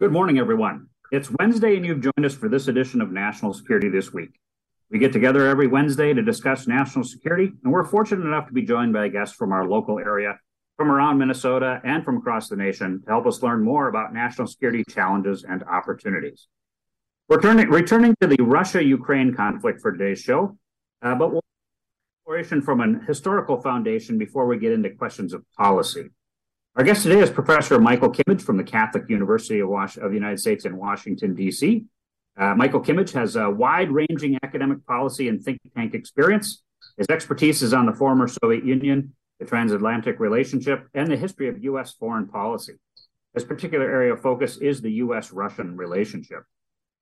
Good morning, everyone. It's Wednesday, and you've joined us for this edition of National Security This Week. We get together every Wednesday to discuss national security, and we're fortunate enough to be joined by guests from our local area, from around Minnesota, and from across the nation to help us learn more about national security challenges and opportunities. We're turning, returning to the Russia-Ukraine conflict for today's show, uh, but we'll exploration from an historical foundation before we get into questions of policy. Our guest today is Professor Michael Kimmage from the Catholic University of, Was- of the United States in Washington, D.C. Uh, Michael Kimmage has a wide ranging academic policy and think tank experience. His expertise is on the former Soviet Union, the transatlantic relationship, and the history of U.S. foreign policy. His particular area of focus is the U.S. Russian relationship.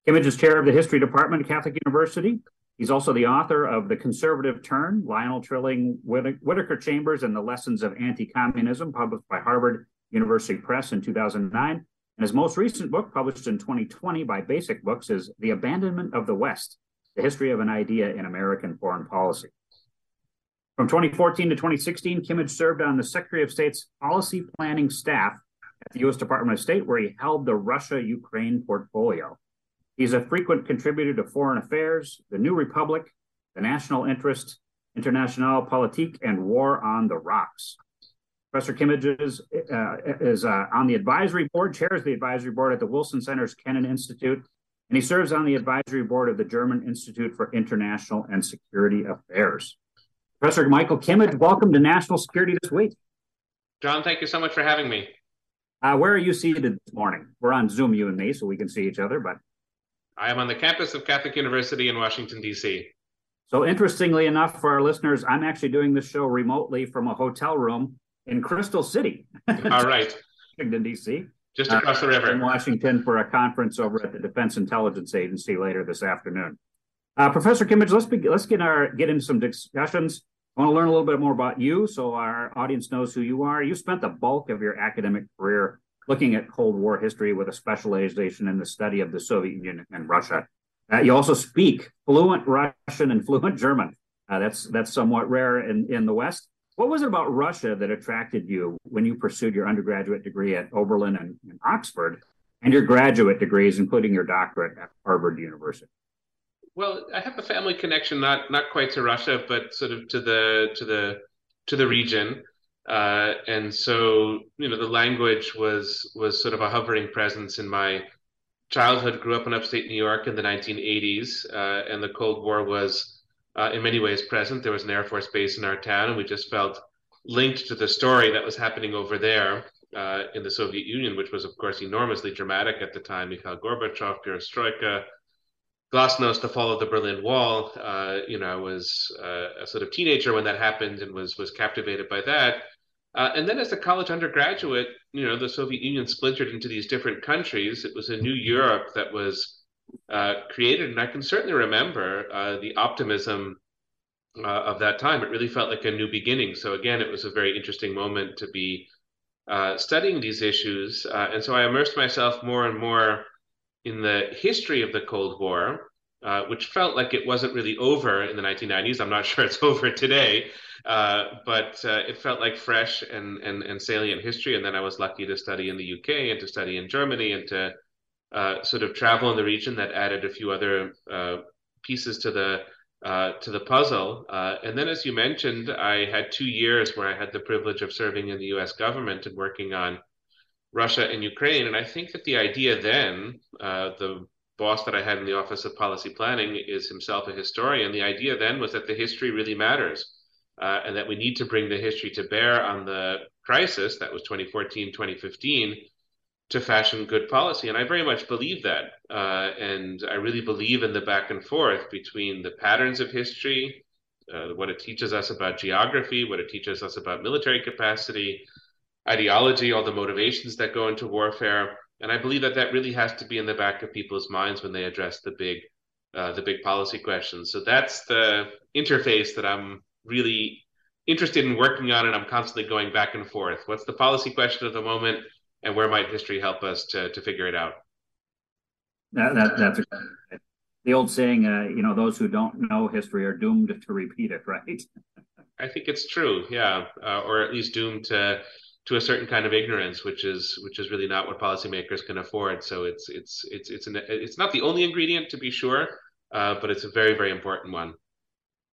Kimmage is chair of the History Department at Catholic University He's also the author of The Conservative Turn, Lionel Trilling, Whittaker Chambers, and the Lessons of Anti-Communism, published by Harvard University Press in 2009. And his most recent book, published in 2020 by Basic Books, is The Abandonment of the West, The History of an Idea in American Foreign Policy. From 2014 to 2016, Kimmage served on the Secretary of State's policy planning staff at the U.S. Department of State, where he held the Russia-Ukraine portfolio. He's a frequent contributor to Foreign Affairs, The New Republic, The National Interest, Internationale Politik, and War on the Rocks. Professor Kimmage is, uh, is uh, on the advisory board, chairs the advisory board at the Wilson Center's Kennan Institute, and he serves on the advisory board of the German Institute for International and Security Affairs. Professor Michael Kimmage, welcome to National Security This Week. John, thank you so much for having me. Uh, where are you seated this morning? We're on Zoom, you and me, so we can see each other, but I am on the campus of Catholic University in Washington, D.C. So, interestingly enough, for our listeners, I'm actually doing this show remotely from a hotel room in Crystal City. All right. Washington, D.C. Just across uh, the river. In Washington for a conference over at the Defense Intelligence Agency later this afternoon. Uh, Professor Kimmage, let's be, let's get our get into some discussions. I want to learn a little bit more about you, so our audience knows who you are. You spent the bulk of your academic career looking at Cold War history with a specialization in the study of the Soviet Union and Russia. Uh, you also speak fluent Russian and fluent German. Uh, that's that's somewhat rare in, in the West. What was it about Russia that attracted you when you pursued your undergraduate degree at Oberlin and, and Oxford, and your graduate degrees, including your doctorate at Harvard University? Well, I have a family connection, not not quite to Russia, but sort of to the to the to the region. Uh, and so, you know, the language was was sort of a hovering presence in my childhood. Grew up in upstate New York in the 1980s, uh, and the Cold War was, uh, in many ways, present. There was an Air Force base in our town, and we just felt linked to the story that was happening over there uh, in the Soviet Union, which was, of course, enormously dramatic at the time. Mikhail Gorbachev, Perestroika, Glasnost, the fall of the Berlin Wall. Uh, you know, I was uh, a sort of teenager when that happened and was was captivated by that. Uh, and then as a college undergraduate, you know, the Soviet Union splintered into these different countries. It was a new Europe that was uh, created. And I can certainly remember uh, the optimism uh, of that time. It really felt like a new beginning. So again, it was a very interesting moment to be uh, studying these issues. Uh, and so I immersed myself more and more in the history of the Cold War, which felt like it wasn't really over in the 1990s. I'm not sure it's over today. Uh, but uh, it felt like fresh and, and, and salient history. And then I was lucky to study in the UK and to study in Germany and to uh, sort of travel in the region that added a few other uh, pieces to the uh, to the puzzle. and then, as you mentioned, I had two years where I had the privilege of serving in the U.S. government and working on Russia and Ukraine. And I think that the idea then, the boss that I had in the Office of Policy Planning is himself a historian. The idea then was that the history really matters uh, and that we need to bring the history to bear on the crisis that was 2014 2015 to fashion good policy and i very much believe that uh, and i really believe in the back and forth between the patterns of history uh, what it teaches us about geography what it teaches us about military capacity ideology all the motivations that go into warfare and i believe that that really has to be in the back of people's minds when they address the big uh, the big policy questions so that's the interface that i'm really interested in working on, and I'm constantly going back and forth. What's the policy question of the moment, and where might history help us to to figure it out? That, that that's a, the old saying. Uh, you know, those who don't know history are doomed to repeat it. Right. I think it's true. Yeah, uh, or at least doomed to to a certain kind of ignorance, which is which is really not what policymakers can afford. So it's it's it's it's an, it's not the only ingredient to be sure, uh, but it's a very very important one.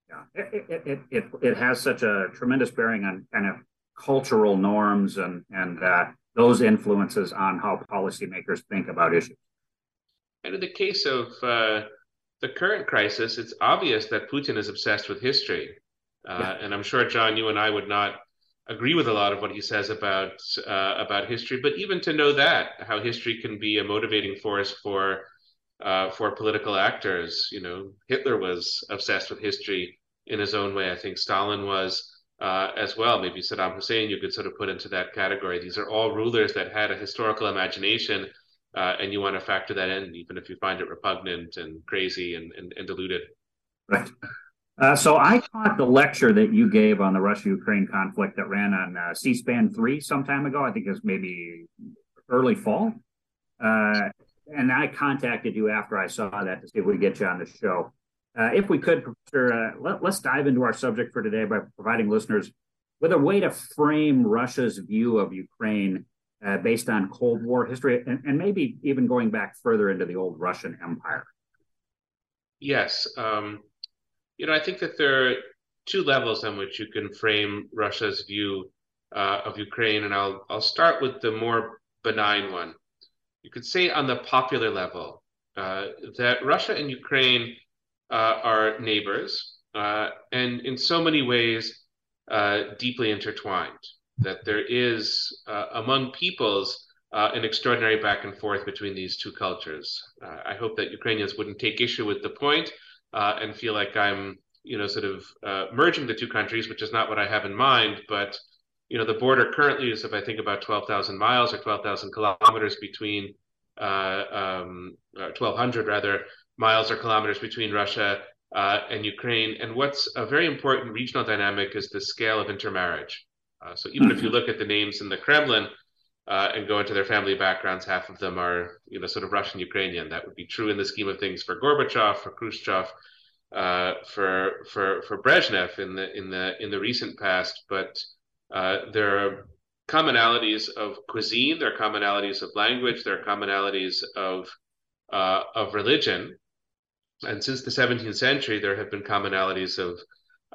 Yeah, it, it it it it has such a tremendous bearing on kind of cultural norms and and uh, those influences on how policymakers think about issues. And in the case of uh, the current crisis, it's obvious that Putin is obsessed with history. Uh, yeah. And I'm sure, John, you and I would not agree with a lot of what he says about uh, about history, but even to know that how history can be a motivating force for uh, for political actors. You know, Hitler was obsessed with history in his own way. I think Stalin was uh, as well. Maybe Saddam Hussein you could sort of put into that category. These are all rulers that had a historical imagination. Uh, and you want to factor that in, even if you find it repugnant and crazy and, and, and. Right. Uh, so I caught the lecture that you gave on the Russia-Ukraine conflict that ran on uh, C-SPAN three some time ago. I think it was maybe early fall. Uh, and I contacted you after I saw that to see if we get you on the show. Uh, if we could, Professor, uh, let, us dive into our subject for today by providing listeners with a way to frame Russia's view of Ukraine uh, based on Cold War history and, and, maybe even going back further into the old Russian Empire. Yes. Um you know, I think that there are two levels on which you can frame Russia's view uh, of Ukraine, and I'll I'll start with the more benign one. You could say on the popular level uh, that Russia and Ukraine uh, are neighbors, uh, and in so many ways uh, deeply intertwined. That there is uh, among peoples an extraordinary back and forth between these two cultures. I hope that Ukrainians wouldn't take issue with the point uh, and feel like I'm, you know, sort of uh, merging the two countries, which is not what I have in mind. But you know, the border currently is, if I think about 12,000 miles or 12,000 kilometers between, uh, um, 1,200 rather miles or kilometers between Russia uh, and Ukraine. And what's a very important regional dynamic is the scale of intermarriage. Uh, so even if you look at the names in the Kremlin, uh, and go into their family backgrounds. Half of them are, you know, sort of Russian Ukrainian. That would be true in the scheme of things for Gorbachev, for Khrushchev, uh, for for for Brezhnev in the in the in the recent past. But uh, there are commonalities of cuisine, there are commonalities of language, there are commonalities of uh, of religion, and since the 17th century, there have been commonalities of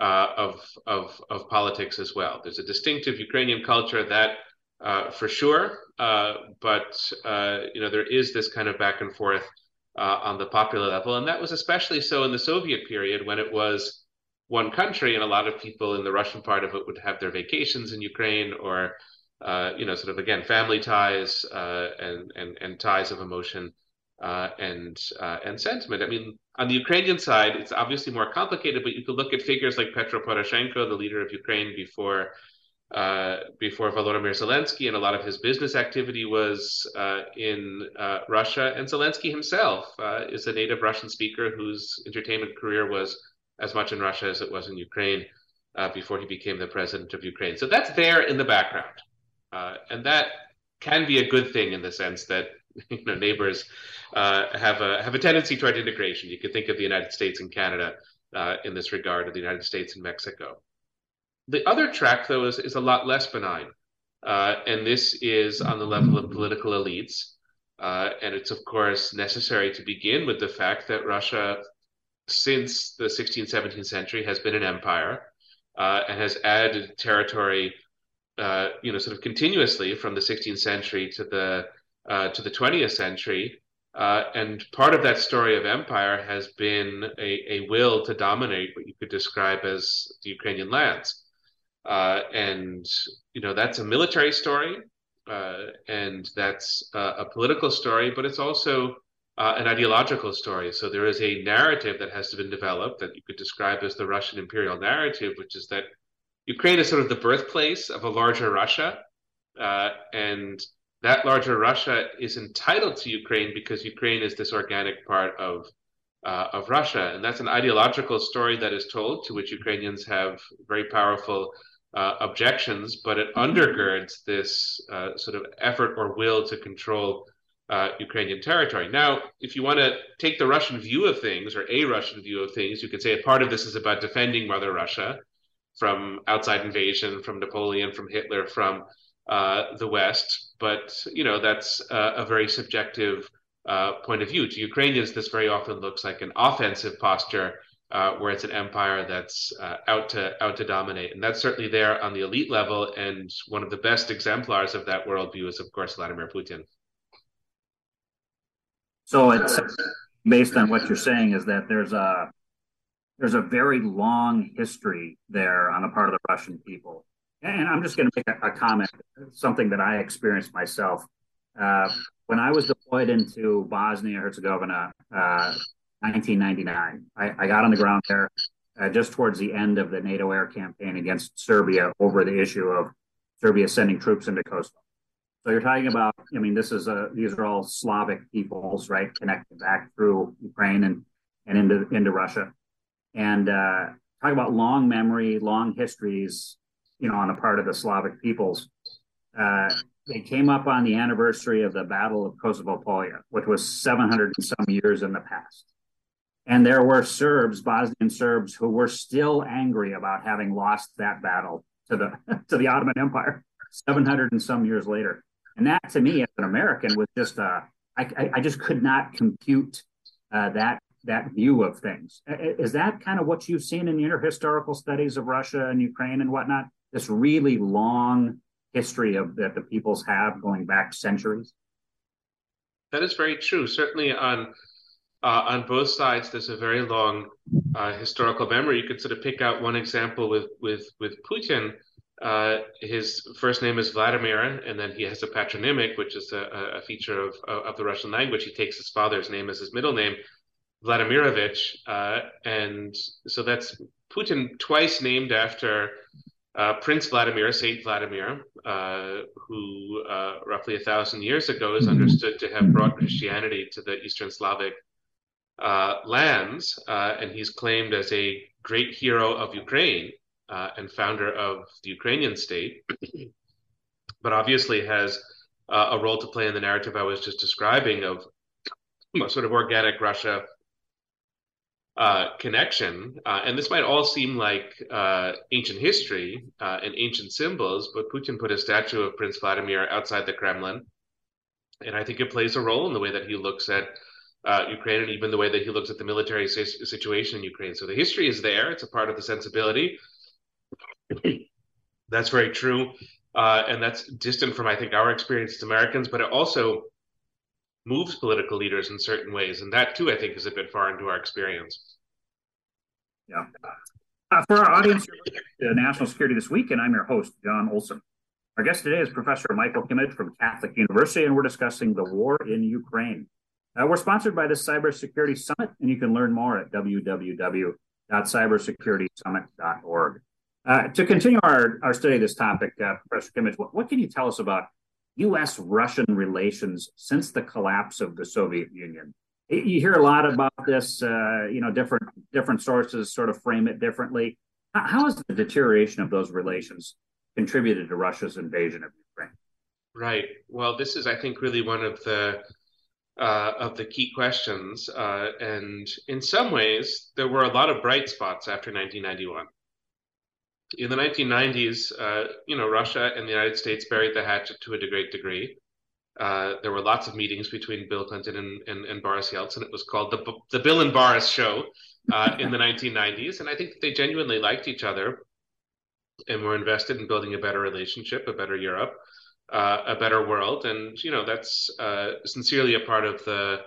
uh, of of of politics as well. There's a distinctive Ukrainian culture that uh, for sure. Uh, but uh, you know, there is this kind of back and forth uh, on the popular level, and that was especially so in the Soviet period when it was one country, and a lot of people in the Russian part of it would have their vacations in Ukraine, or uh, you know, sort of again family ties and and and ties of emotion. and and sentiment. I mean, on the Ukrainian side, it's obviously more complicated, but you could look at figures like Petro Poroshenko, the leader of Ukraine before uh, before Volodymyr Zelensky, and a lot of his business activity was uh, in uh, Russia. And Zelensky himself uh, is a native Russian speaker whose entertainment career was as much in Russia as it was in Ukraine uh, before he became the president of Ukraine. So that's there in the background, uh, and that can be a good thing in the sense that you know neighbors have a have a tendency toward integration. You could think of the United States and Canada in this regard, or the United States and Mexico. The other track, though, is, is a lot less benign. Uh, and this is on the level of political elites. Uh, and it's, of course, necessary to begin with the fact that Russia, since the 16th, 17th century, has been an empire uh, and has added territory, uh, you know, sort of continuously from the 16th century to the uh, to the 20th century. Uh, and part of that story of empire has been a, a will to dominate what you could describe as the Ukrainian lands. Uh, and you know that's a military story, uh, and that's uh, a political story, but it's also uh, an ideological story. So there is a narrative that has been developed that you could describe as the Russian imperial narrative, which is that Ukraine is sort of the birthplace of a larger Russia, uh, and that larger Russia is entitled to Ukraine because Ukraine is this organic part of uh, of Russia. And that's an ideological story that is told to which Ukrainians have very powerful uh, objections, but it undergirds this uh, sort of effort or will to control uh, Ukrainian territory. Now, if you want to take the Russian view of things or a Russian view of things, you could say a part of this is about defending Mother Russia from outside invasion, from Napoleon, from Hitler, from uh, the West. But you know that's a, a very subjective uh, point of view. To Ukrainians, this very often looks like an offensive posture, uh, where it's an empire that's uh, out to out to dominate, and that's certainly there on the elite level. And one of the best exemplars of that worldview is, of course, Vladimir Putin. So it's based on what you're saying is that there's a there's a very long history there on the part of the Russian people. And I'm just going to make a, a, comment, something that I experienced myself. Uh, when I was deployed into Bosnia Herzegovina, uh, 1999, I, I, got on the ground there uh, just towards the end of the NATO air campaign against Serbia over the issue of Serbia sending troops into Kosovo. So you're talking about, I mean, this is a these are all Slavic peoples, right, connected back through Ukraine and and into into Russia, and uh, talk about long memory, long histories, you know, on the part of the Slavic peoples. Uh, they came up on the anniversary of the Battle of Kosovo Polje, which was 700 and some years in the past. And there were Serbs, Bosnian Serbs, who were still angry about having lost that battle to the to the Ottoman Empire 700 and some years later. And that to me as an American was just, uh, I, I just could not compute uh, that that view of things. Is that kind of what you've seen in your historical studies of Russia and Ukraine and whatnot? This really long history of that the peoples have going back centuries. That is very true. Certainly on uh, on both sides, there's a very long uh, historical memory. You could sort of pick out one example with with with Putin uh, his first name is Vladimir, and then he has a patronymic, which is a, a feature of, of the Russian language. He takes his father's name as his middle name, Vladimirovich, uh, and so that's Putin twice named after uh, Prince Vladimir, Saint Vladimir, uh, who uh, roughly a thousand years ago is understood to have brought Christianity to the Eastern Slavic uh, lands, and he's claimed as a great hero of Ukraine uh, and founder of the Ukrainian state, but obviously has uh, a role to play in the narrative I was just describing of sort of organic Russia uh, connection. Uh, and this might all seem like uh, ancient history uh, and ancient symbols, but Putin put a statue of Prince Vladimir outside the Kremlin. And I think it plays a role in the way that he looks at uh, Ukraine and even the way that he looks at the military situation in Ukraine. So the history is there, it's a part of the sensibility. That's very true. And that's distant from, I think, our experience as Americans, but it also moves political leaders in certain ways. And that, too, I think, is a bit foreign to our experience. Yeah. Uh, for our audience, the National Security This Week, and I'm your host, John Olson. Our guest today is Professor Michael Kimmage from Catholic University, and we're discussing the war in Ukraine. Uh, we're sponsored by the Cybersecurity Summit, and you can learn more at www.cybersecuritysummit.org. Uh, to continue our, our study of this topic, uh, Professor Kimmage, what, what, can you tell us about U.S. Russian relations since the collapse of the Soviet Union? You hear a lot about this, uh, you know, different different sources sort of frame it differently. How has the deterioration of those relations contributed to Russia's invasion of Ukraine? Right. Well, this is, I think, really one of the uh, of the key questions. Uh, and in some ways, there were a lot of bright spots after 1991 in the 1990s, uh, you know, Russia and the United States buried the hatchet to a great degree. Uh, there were lots of meetings between Bill Clinton and, and, and, Boris Yeltsin. It was called the, the Bill and Boris Show uh, in the 1990s. And I think they genuinely liked each other and were invested in building a better relationship, a better Europe, uh, a better world. And, you know, that's uh, sincerely a part of the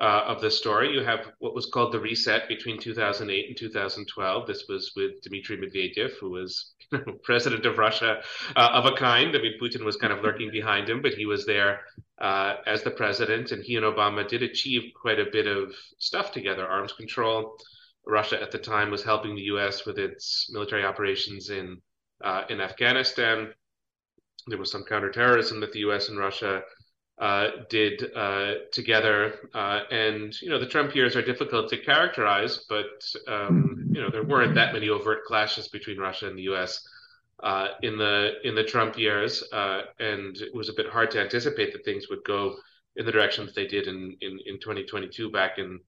uh, of the story. You have what was called the reset between 2008 and 2012. This was with Dmitry Medvedev, who was president of Russia uh, of a kind. I mean, Putin was kind of lurking behind him, but he was there uh, as the president, and he and Obama did achieve quite a bit of stuff together arms control. Russia at the time was helping the U.S. with its military operations in uh, in Afghanistan. There was some counterterrorism that the U.S. and Russia did uh, together. Uh, and you know, the Trump years are difficult to characterize, but um, mm-hmm. you know, there weren't that many overt clashes between Russia and the U.S. Uh, in the in the Trump years, uh, and it was a bit hard to anticipate that things would go in the direction that they did in in, in 2022 back in.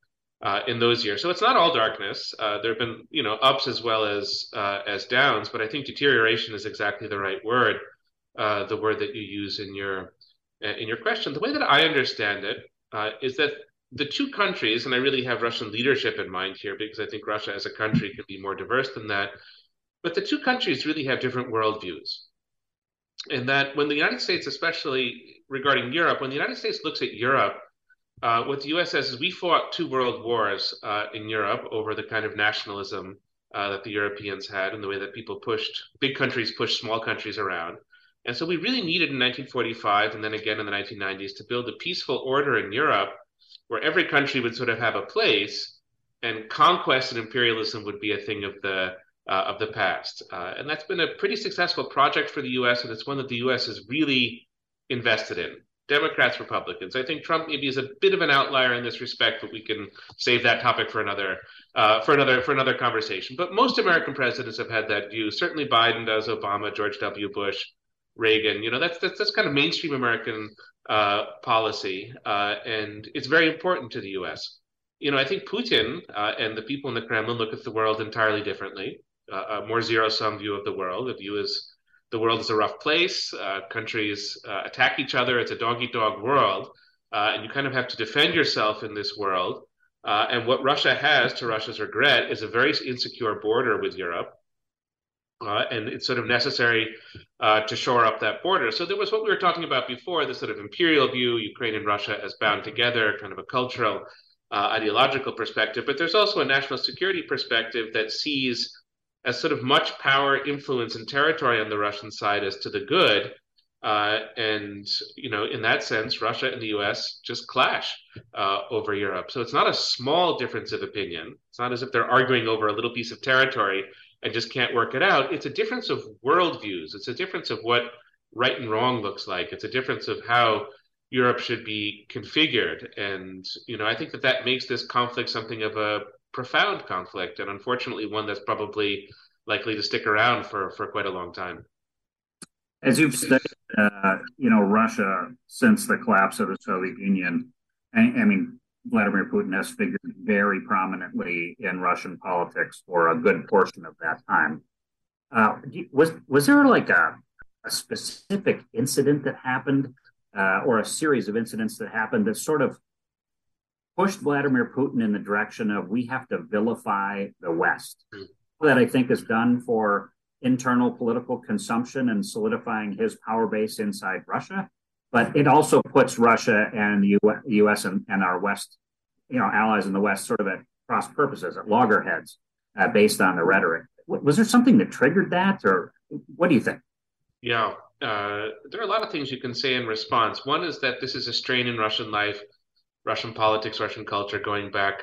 in those years, so it's not all darkness. there have been, you know, ups as well as as downs, but I think deterioration is exactly the right word uh, the word that you use in your in your question. The way that I understand it uh, is that the two countries, and I really have Russian leadership in mind here because I think Russia as a country can be more diverse than that. But the two countries really have different worldviews. And that when the United States, especially regarding Europe, when the United States looks at Europe, uh, what the US says is we fought two world wars uh, in Europe over the kind of nationalism uh, that the Europeans had and the way that people pushed, big countries pushed small countries around. And so we really needed in 1945 and then again in the 1990s to build a peaceful order in Europe where every country would sort of have a place and conquest and imperialism would be a thing of the uh, of the past. Uh, and that's been a pretty successful project for the US, and it's one that the US is really invested in. Democrats, Republicans. I think Trump maybe is a bit of an outlier in this respect, but we can save that topic for another uh, for another for another conversation. But most American presidents have had that view. Certainly, Biden does, Obama, George W. Bush, Reagan. You know, that's that's, that's kind of mainstream American uh, policy, uh, and it's very important to the U.S. You know, I think Putin uh, and the people in the Kremlin look at the world entirely differently. Uh, a more zero-sum view of the world. The view is the world is a rough place. Uh, countries uh, attack each other. It's a dog-eat-dog world, and you kind of have to defend yourself in this world. and what Russia has, to Russia's regret, is a very insecure border with Europe uh, and it's sort of necessary uh, to shore up that border. So there was what we were talking about before, the sort of imperial view, Ukraine and Russia as bound together, kind of a cultural, uh, ideological perspective. But there's also a national security perspective that sees as sort of much power, influence, and territory on the Russian side as to the good. Uh, and you know, in that sense, Russia and the U.S. just clash uh, over Europe. So it's not a small difference of opinion. It's not as if they're arguing over a little piece of territory and just can't work it out. It's a difference of worldviews. It's a difference of what right and wrong looks like. It's a difference of how Europe should be configured. And, you know, I think that that makes this conflict something of a profound conflict, and unfortunately, one that's probably likely to stick around for, for quite a long time. As you've studied, uh, you know, Russia since the collapse of the Soviet Union, I, I mean, Vladimir Putin has figured very prominently in Russian politics for a good portion of that time. Uh, was was there like a, a specific incident that happened, uh, or a series of incidents that happened that sort of pushed Vladimir Putin in the direction of we have to vilify the West? That I think is done for internal political consumption and solidifying his power base inside Russia but it also puts Russia and the U.S. and, and our West, you know, allies in the West, sort of at cross purposes, at loggerheads, uh, based on the rhetoric. Was there something that triggered that, or what do you think? Yeah, uh, there are a lot of things you can say in response. One is that this is a strain in Russian life, Russian politics, Russian culture, going back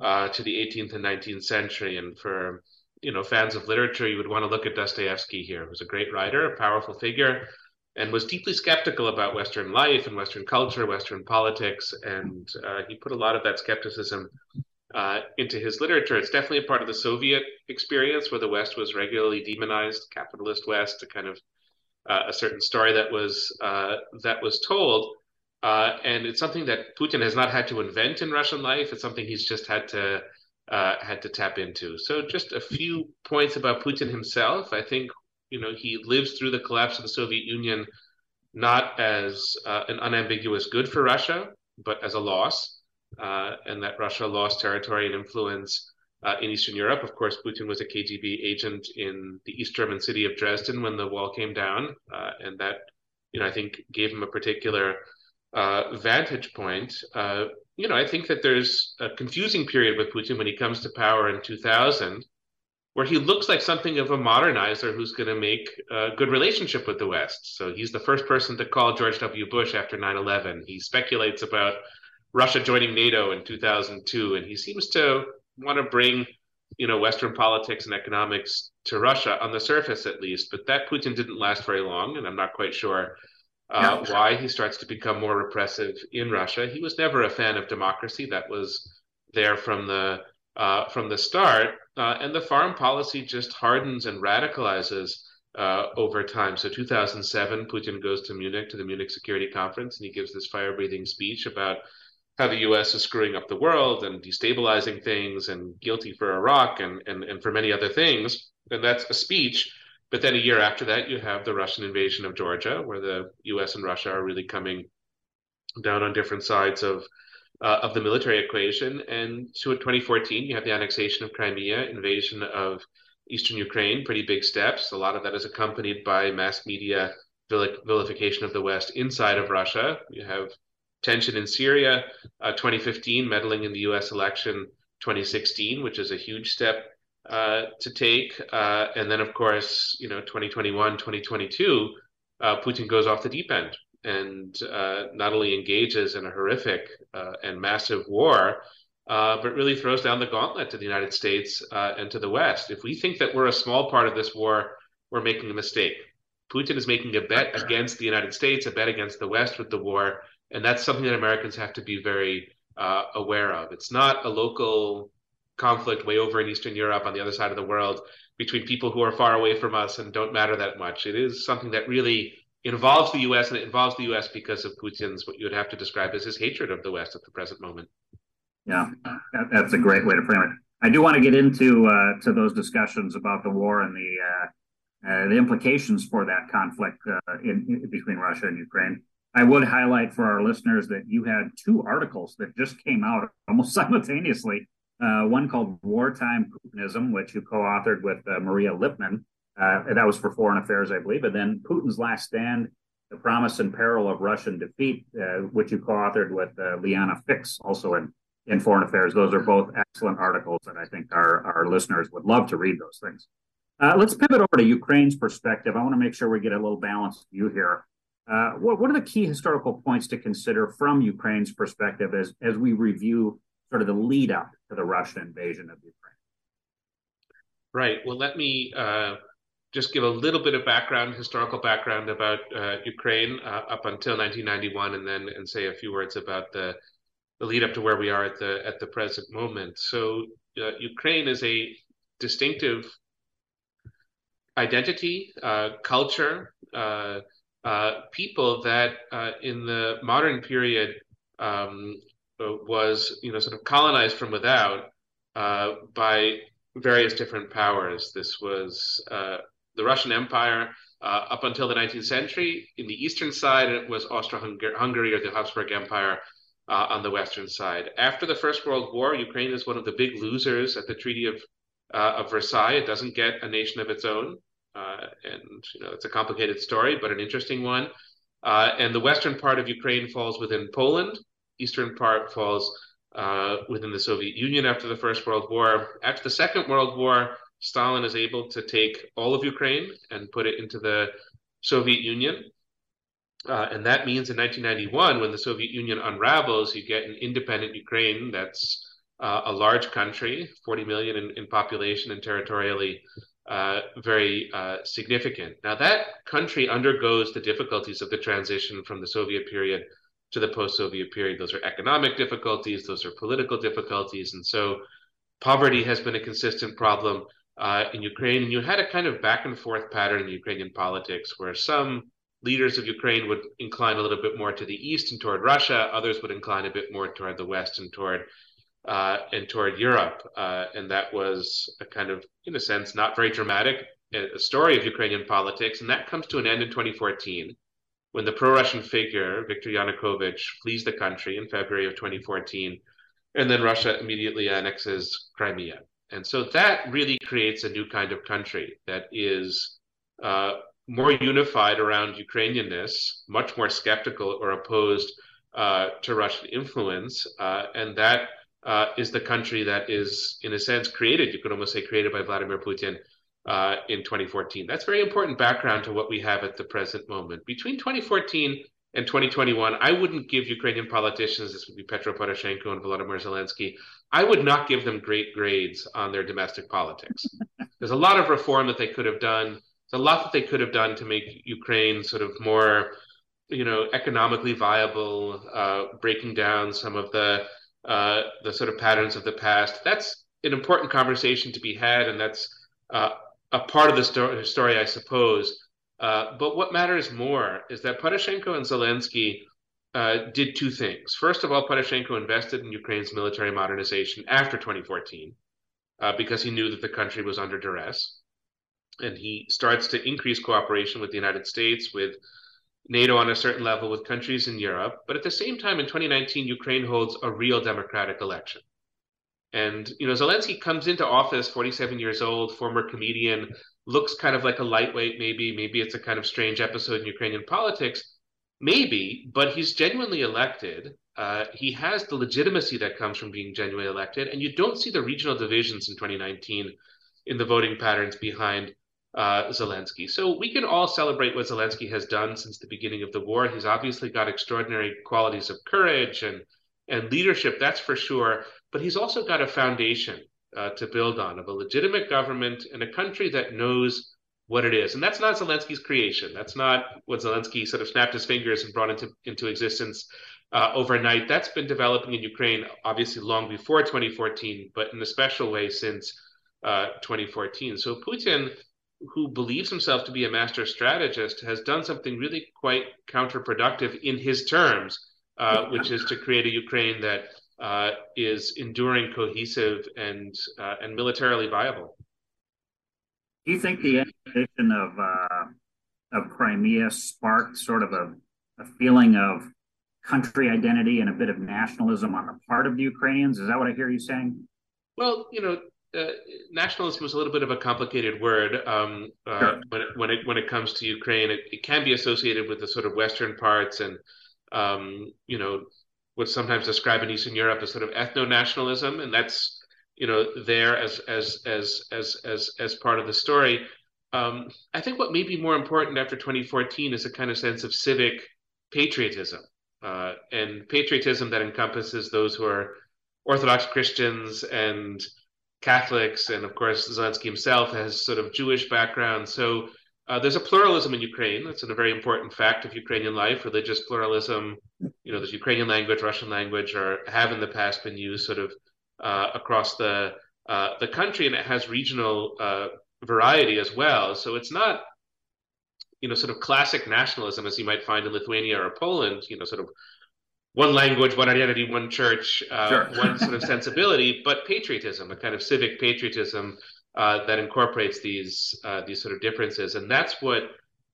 uh, to the 18th and 19th century, and for you know fans of literature, you would want to look at Dostoevsky here. He was a great writer, a powerful figure and was deeply skeptical about Western life and Western culture, Western politics, and uh, he put a lot of that skepticism uh, into his literature. It's definitely a part of the Soviet experience where the West was regularly demonized, capitalist West, a kind of uh, a certain story that was uh, that was told. Uh, and it's something that Putin has not had to invent in Russian life. It's something he's just had to uh, had to tap into. So, just a few points about Putin himself. I think you know he lives through the collapse of the Soviet Union not as uh, an unambiguous good for Russia, but as a loss, uh, and that Russia lost territory and influence uh, in Eastern Europe. Of course, Putin was a KGB agent in the East German city of Dresden when the wall came down, uh, and that you know I think gave him a particular uh, vantage point. Uh, you know, I think that there's a confusing period with Putin when he comes to power in 2000 where he looks like something of a modernizer who's going to make a good relationship with the West. So he's the first person to call George W. Bush after 9 11. He speculates about Russia joining NATO in 2002, and he seems to want to bring you know Western politics and economics to Russia on the surface, at least. But that Putin didn't last very long, and I'm not quite sure uh, no. why he starts to become more repressive in Russia. He was never a fan of democracy. That was there from the uh, from the start. Uh, and the foreign policy just hardens and radicalizes uh, over time. So 2007, Putin goes to Munich to the Munich Security Conference, and he gives this fire-breathing speech about how the U.S. is screwing up the world and destabilizing things, and guilty for Iraq and and and for many other things. And that's a speech But then a year after that, you have the Russian invasion of Georgia, where the U.S. and Russia are really coming down on different sides of uh, of the military equation. And in 2014, you have the annexation of Crimea, invasion of eastern Ukraine, pretty big steps. A lot of that is accompanied by mass media vilification of the West inside of Russia. You have tension in Syria, uh, 2015, meddling in the US election 2016, which is a huge step uh, to take. Uh, and then, of course, you know, 2021, 2022, uh, Putin goes off the deep end and uh, not only engages in a horrific uh, and massive war, but really throws down the gauntlet to the United States and to the West. If we think that we're a small part of this war, we're making a mistake. Putin is making a bet against the United States, a bet against the West with the war, and that's something that Americans have to be very uh, aware of. It's not a local conflict way over in Eastern Europe on the other side of the world between people who are far away from us and don't matter that much. It is something that really involves the U.S. and it involves the U.S. because of Putin's what you would have to describe as his hatred of the West at the present moment. Yeah, that's a great way to frame it. I do want to get into uh, to those discussions about the war and the uh, uh, the implications for that conflict uh, in, in, between Russia and Ukraine. I would highlight for our listeners that you had two articles that just came out almost simultaneously. Uh, one called Wartime Putinism, which you co authored with uh, Maria Lipman. Uh, that was for Foreign Affairs, I believe. And then Putin's Last Stand The Promise and Peril of Russian Defeat, uh, which you co authored with uh, Liana Fix, also in, in Foreign Affairs. Those are both excellent articles, and I think our, our listeners would love to read those things. Uh, let's pivot over to Ukraine's perspective. I want to make sure we get a little balanced view here. Uh, what, what, are the key historical points to consider from Ukraine's perspective as, as we review sort of the lead up to the Russian invasion of Ukraine? Right. Well, let me uh, just give a little bit of background, historical background about uh, Ukraine uh, up until 1991, and then and say a few words about the the lead up to where we are at the at the present moment. So, uh, Ukraine is a distinctive identity, uh, culture, uh, uh, people that in the modern period um, was, you know, sort of colonized from without by various different powers. This was uh, the Russian Empire up until the 19th century. In the eastern side, it was Austro-Hungary or the Habsburg Empire. on the western side. After the First World War, Ukraine is one of the big losers at the Treaty of uh, of Versailles. It doesn't get a nation of its own, uh, and you know it's a complicated story, but an interesting one. Uh, and the western part of Ukraine falls within Poland. Eastern part falls uh, within the Soviet Union after the First World War. After the Second World War, Stalin is able to take all of Ukraine and put it into the Soviet Union. Uh, and that means in 1991, when the Soviet Union unravels, you get an independent Ukraine that's uh, a large country, 40 million in, in population and territorially uh, very uh, significant. Now, that country undergoes the difficulties of the transition from the Soviet period to the post Soviet period. Those are economic difficulties, those are political difficulties. And so, poverty has been a consistent problem uh, in Ukraine. And you had a kind of back and forth pattern in Ukrainian politics where some leaders of Ukraine would incline a little bit more to the east and toward Russia, others would incline a bit more toward the west and toward uh, and toward Europe. Uh, and that was a kind of, in a sense, not very dramatic uh, story of Ukrainian politics. And that comes to an end in 2014 when the pro Russian figure, Viktor Yanukovych, flees the country in February of 2014. And then Russia immediately annexes Crimea. And so that really creates a new kind of country that is uh, more unified around Ukrainianness, much more skeptical or opposed uh, to Russian influence. Uh, and that uh, is the country that is, in a sense, created, you could almost say created by Vladimir Putin uh, in 2014. That's very important background to what we have at the present moment. Between 2014 and 2021, I wouldn't give Ukrainian politicians, this would be Petro Poroshenko and Volodymyr Zelensky, I would not give them great grades on their domestic politics. There's a lot of reform that they could have done. There's a lot that they could have done to make Ukraine sort of more, you know, economically viable, uh, breaking down some of the uh, the sort of patterns of the past. That's an important conversation to be had, and that's uh, a part of the story, story I suppose. Uh, but what matters more is that Poroshenko and Zelensky uh, did two things. First of all, Poroshenko invested in Ukraine's military modernization after 2014 uh, because he knew that the country was under duress. and he starts to increase cooperation with the United States, with NATO on a certain level, with countries in Europe. But at the same time, in 2019, Ukraine holds a real democratic election. And you know, Zelensky comes into office, 47 years old, former comedian, looks kind of like a lightweight, maybe. Maybe it's a kind of strange episode in Ukrainian politics, maybe. But he's genuinely elected. Uh, he has the legitimacy that comes from being genuinely elected, and you don't see the regional divisions in 2019 in the voting patterns behind uh, Zelensky. So we can all celebrate what Zelensky has done since the beginning of the war. He's obviously got extraordinary qualities of courage and and leadership, that's for sure. But he's also got a foundation uh, to build on of a legitimate government and a country that knows what it is. And that's not Zelensky's creation. That's not what Zelensky sort of snapped his fingers and brought into into existence uh, overnight. That's been developing in Ukraine, obviously long before 2014, but in a special way since uh, 2014. So Putin who believes himself to be a master strategist has done something really quite counterproductive in his terms, uh, which is to create a Ukraine that uh, is enduring, cohesive, and uh, and militarily viable. Do you think the annexation of uh, of Crimea sparked sort of a, a feeling of country identity and a bit of nationalism on the part of the Ukrainians? Is that what I hear you saying? Well, you know, uh, nationalism is a little bit of a complicated word um, uh, sure. when, it, when it when it comes to Ukraine. It, it, can be associated with the sort of western parts and um, you know what's sometimes described in Eastern Europe as sort of ethno nationalism, and that's you know there as as as as as as part of the story. Um, I think what may be more important after 2014 is a kind of sense of civic patriotism uh, and patriotism that encompasses those who are Orthodox Christians and Catholics, and of course Zelensky himself has sort of Jewish background. So uh, there's a pluralism in Ukraine. That's a very important fact of Ukrainian life. Religious pluralism, you know, there's Ukrainian language, Russian language, or have in the past been used sort of uh, across the uh, the country, and it has regional uh, variety as well. So it's not, you know, sort of classic nationalism as you might find in Lithuania or Poland. You know, sort of one language, one identity, one church, uh, sure. one sort of sensibility, but patriotism, a kind of civic patriotism uh, that incorporates these uh, these sort of differences, and that's what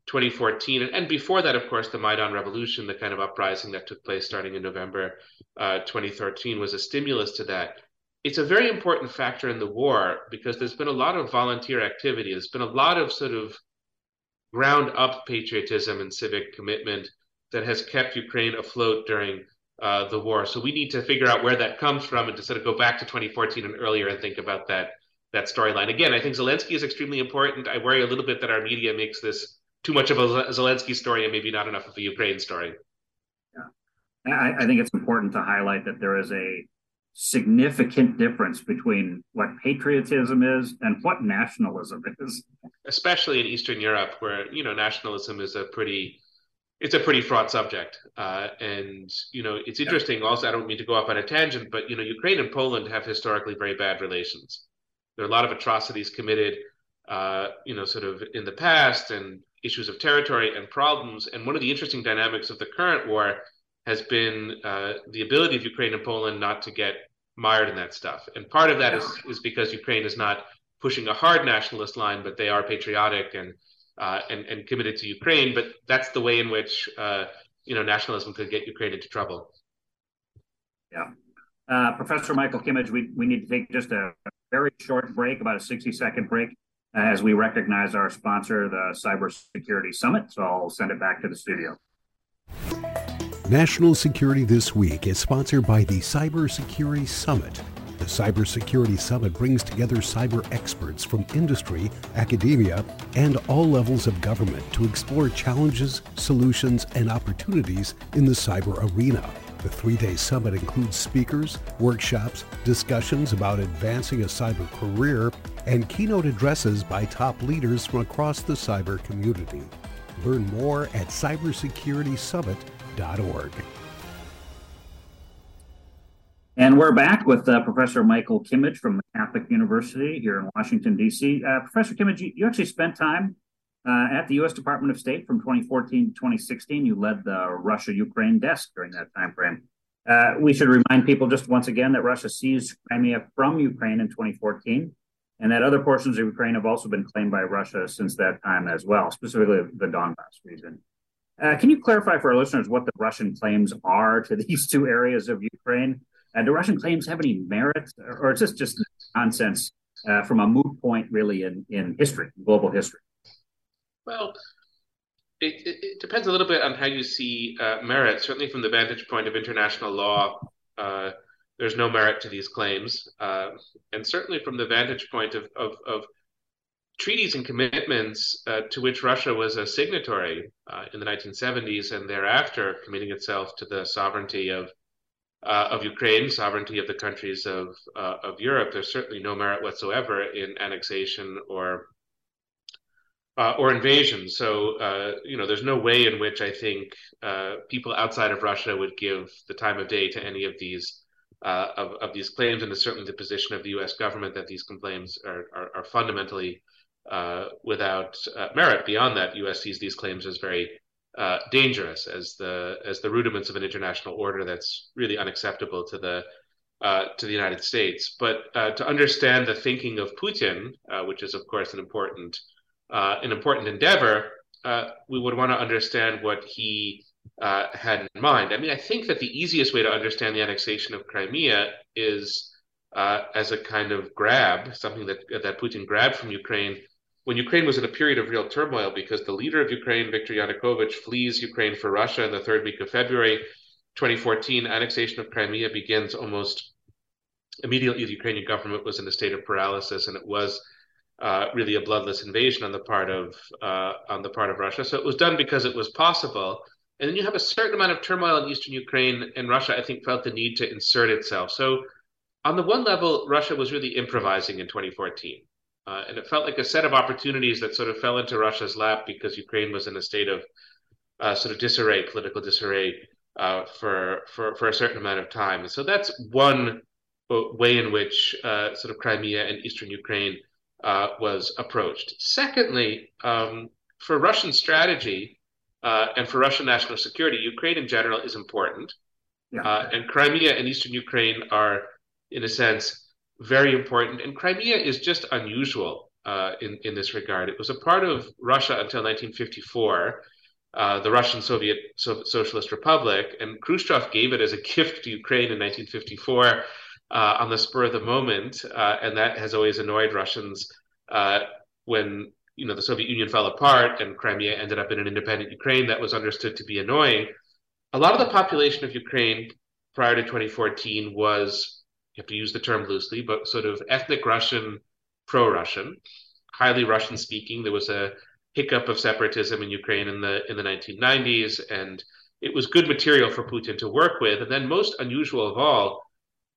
2014 and, and, before that, of course, the Maidan Revolution, the kind of uprising that took place starting in November uh, 2013, was a stimulus to that. It's a very important factor in the war because there's been a lot of volunteer activity. There's been a lot of sort of ground up patriotism and civic commitment that has kept Ukraine afloat during uh, the war. So we need to figure out where that comes from and to sort of go back to 2014 and earlier and think about that that storyline. Again, I think Zelensky is extremely important. I worry a little bit that our media makes this too much of a Zelensky story and maybe not enough of a Ukraine story. Yeah, I, I think it's important to highlight that there is a significant difference between what patriotism is and what nationalism is especially in eastern europe where you know nationalism is a pretty it's a pretty fraught subject. Uh, and, you know, it's interesting also, I don't mean to go off on a tangent, but, you know, Ukraine and Poland have historically very bad relations. There are a lot of atrocities committed, uh, you know, sort of in the past and issues of territory and problems. And one of the interesting dynamics of the current war has been uh, the ability of Ukraine and Poland not to get mired in that stuff. And part of that is, is because Ukraine is not pushing a hard nationalist line, but they are patriotic and uh, and, and committed to Ukraine. But that's the way in which uh, you know nationalism could get Ukraine into trouble. Yeah. Uh, Professor Michael Kimmage, we, we need to take just a very short break, about a 60 second break, uh, as we recognize our sponsor, the Cybersecurity Summit. So I'll send it back to the studio. National Security This Week is sponsored by the Cybersecurity Summit the Cybersecurity Summit brings together cyber experts from industry, academia, and all levels of government to explore challenges, solutions, and opportunities in the cyber arena. The three day summit includes speakers, workshops, discussions about advancing a cyber career, and keynote addresses by top leaders from across the cyber community. Learn more at cybersecuritysummit.org. And we're back with uh, Professor Michael Kimmage from Catholic University here in Washington, D.C. Uh, Professor Kimmage, you, you, actually spent time uh, at the U.S. Department of State from 2014 to 2016. You led the Russia-Ukraine desk during that time frame. Uh, we should remind people just once again that Russia seized Crimea from Ukraine in 2014. and that other portions of Ukraine have also been claimed by Russia since that time as well, specifically the Donbass region. Uh, can you clarify for our listeners what the Russian claims are to these two areas of Ukraine? Uh, do Russian claims have any merit, or is this just nonsense uh, from a moot point, really, in, in history, global history? Well, it, it, it depends a little bit on how you see uh, merit. Certainly, from the vantage point of international law, uh, there's no merit to these claims. Uh, and certainly from the vantage point of, of, of treaties and commitments uh, to which Russia was a signatory uh, in the 1970s and thereafter, committing itself to the sovereignty of uh, of Ukraine, sovereignty of the countries of of Europe. There's certainly no merit whatsoever in annexation or uh, or invasion. So uh, you know, there's no way in which I think people outside of Russia would give the time of day to any of these uh, of, of these claims, and it's certainly the position of the U.S. government that these claims are, are, are fundamentally uh, without uh, merit. Beyond that, U.S. sees these claims as very uh, dangerous, as the as the rudiments of an international order that's really unacceptable to the uh, to the United States. But uh, to understand the thinking of Putin, which is of course an important an important endeavor, we would want to understand what he uh, had in mind. I mean, I think that the easiest way to understand the annexation of Crimea is uh, as a kind of grab, something that that Putin grabbed from Ukraine when Ukraine was in a period of real turmoil because the leader of Ukraine, Viktor Yanukovych, flees Ukraine for Russia in the third week of February 2014. Annexation of Crimea begins almost immediately. The Ukrainian government was in a state of paralysis, and it was. Uh, really a bloodless invasion on the part of uh, on the part of Russia. So it was done because it was possible, and then you have a certain amount of turmoil in eastern Ukraine, and Russia, I think, felt the need to insert itself. So, on the one level, Russia was really improvising in 2014. Uh, and it felt like a set of opportunities that sort of fell into Russia's lap because Ukraine was in a state of uh, sort of disarray, political disarray, uh, for, for, for a certain amount of time. And so that's one way in which sort of Crimea and eastern Ukraine uh, was approached. Secondly, um, for Russian strategy, uh, and for Russian national security, Ukraine in general is important. Yeah. Uh, and Crimea and eastern Ukraine are, in a sense, very important. And Crimea is just unusual uh, in, in this regard. It was a part of Russia until 1954. Uh, the Russian Soviet so- Socialist Republic, and Khrushchev gave it as a gift to Ukraine in 1954 uh, on the spur of the moment, uh, and that has always annoyed Russians when you know the Soviet Union fell apart and Crimea ended up in an independent Ukraine that was understood to be annoying. A lot of the population of Ukraine prior to 2014 was you have to use the term loosely, but sort of ethnic Russian, pro-Russian, highly Russian speaking. There was a hiccup of separatism in Ukraine in the in the 1990s, and it was good material for Putin to work with. And then most unusual of all,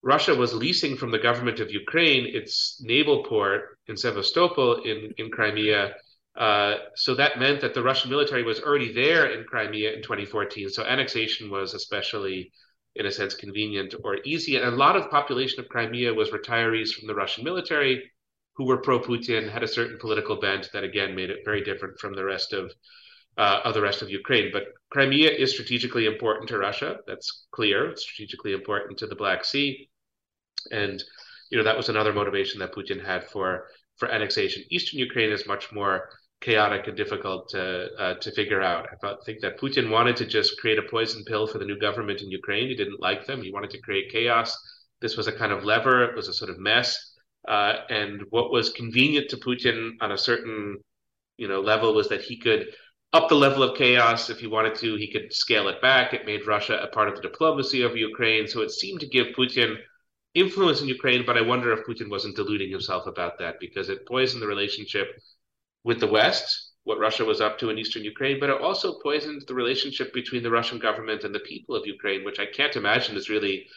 Russia was leasing from the government of Ukraine its naval port in Sevastopol in, in Crimea. Uh, so that meant that the Russian military was already there in Crimea in 2014. So annexation was especially, in a sense, convenient or easy. And a lot of the population of Crimea was retirees from the Russian military who were pro Putin, had a certain political bent that again made it very different from the rest of uh, of the rest of Ukraine. But Crimea is strategically important to Russia. That's clear. It's strategically important to the Black Sea, and you know that was another motivation that Putin had for for annexation. Eastern Ukraine is much more chaotic and difficult to uh, to figure out. I think that Putin wanted to just create a poison pill for the new government in Ukraine. He didn't like them. He wanted to create chaos. This was a kind of lever. It was a sort of mess. Uh, and what was convenient to Putin on a certain you know level was that he could up the level of chaos if he wanted to. He could scale it back. It made Russia a part of the diplomacy of Ukraine. So it seemed to give Putin influence in Ukraine, but I wonder if Putin wasn't deluding himself about that because it poisoned the relationship with the West, what Russia was up to in eastern Ukraine, but it also poisoned the relationship between the Russian government and the people of Ukraine, which I can't imagine is really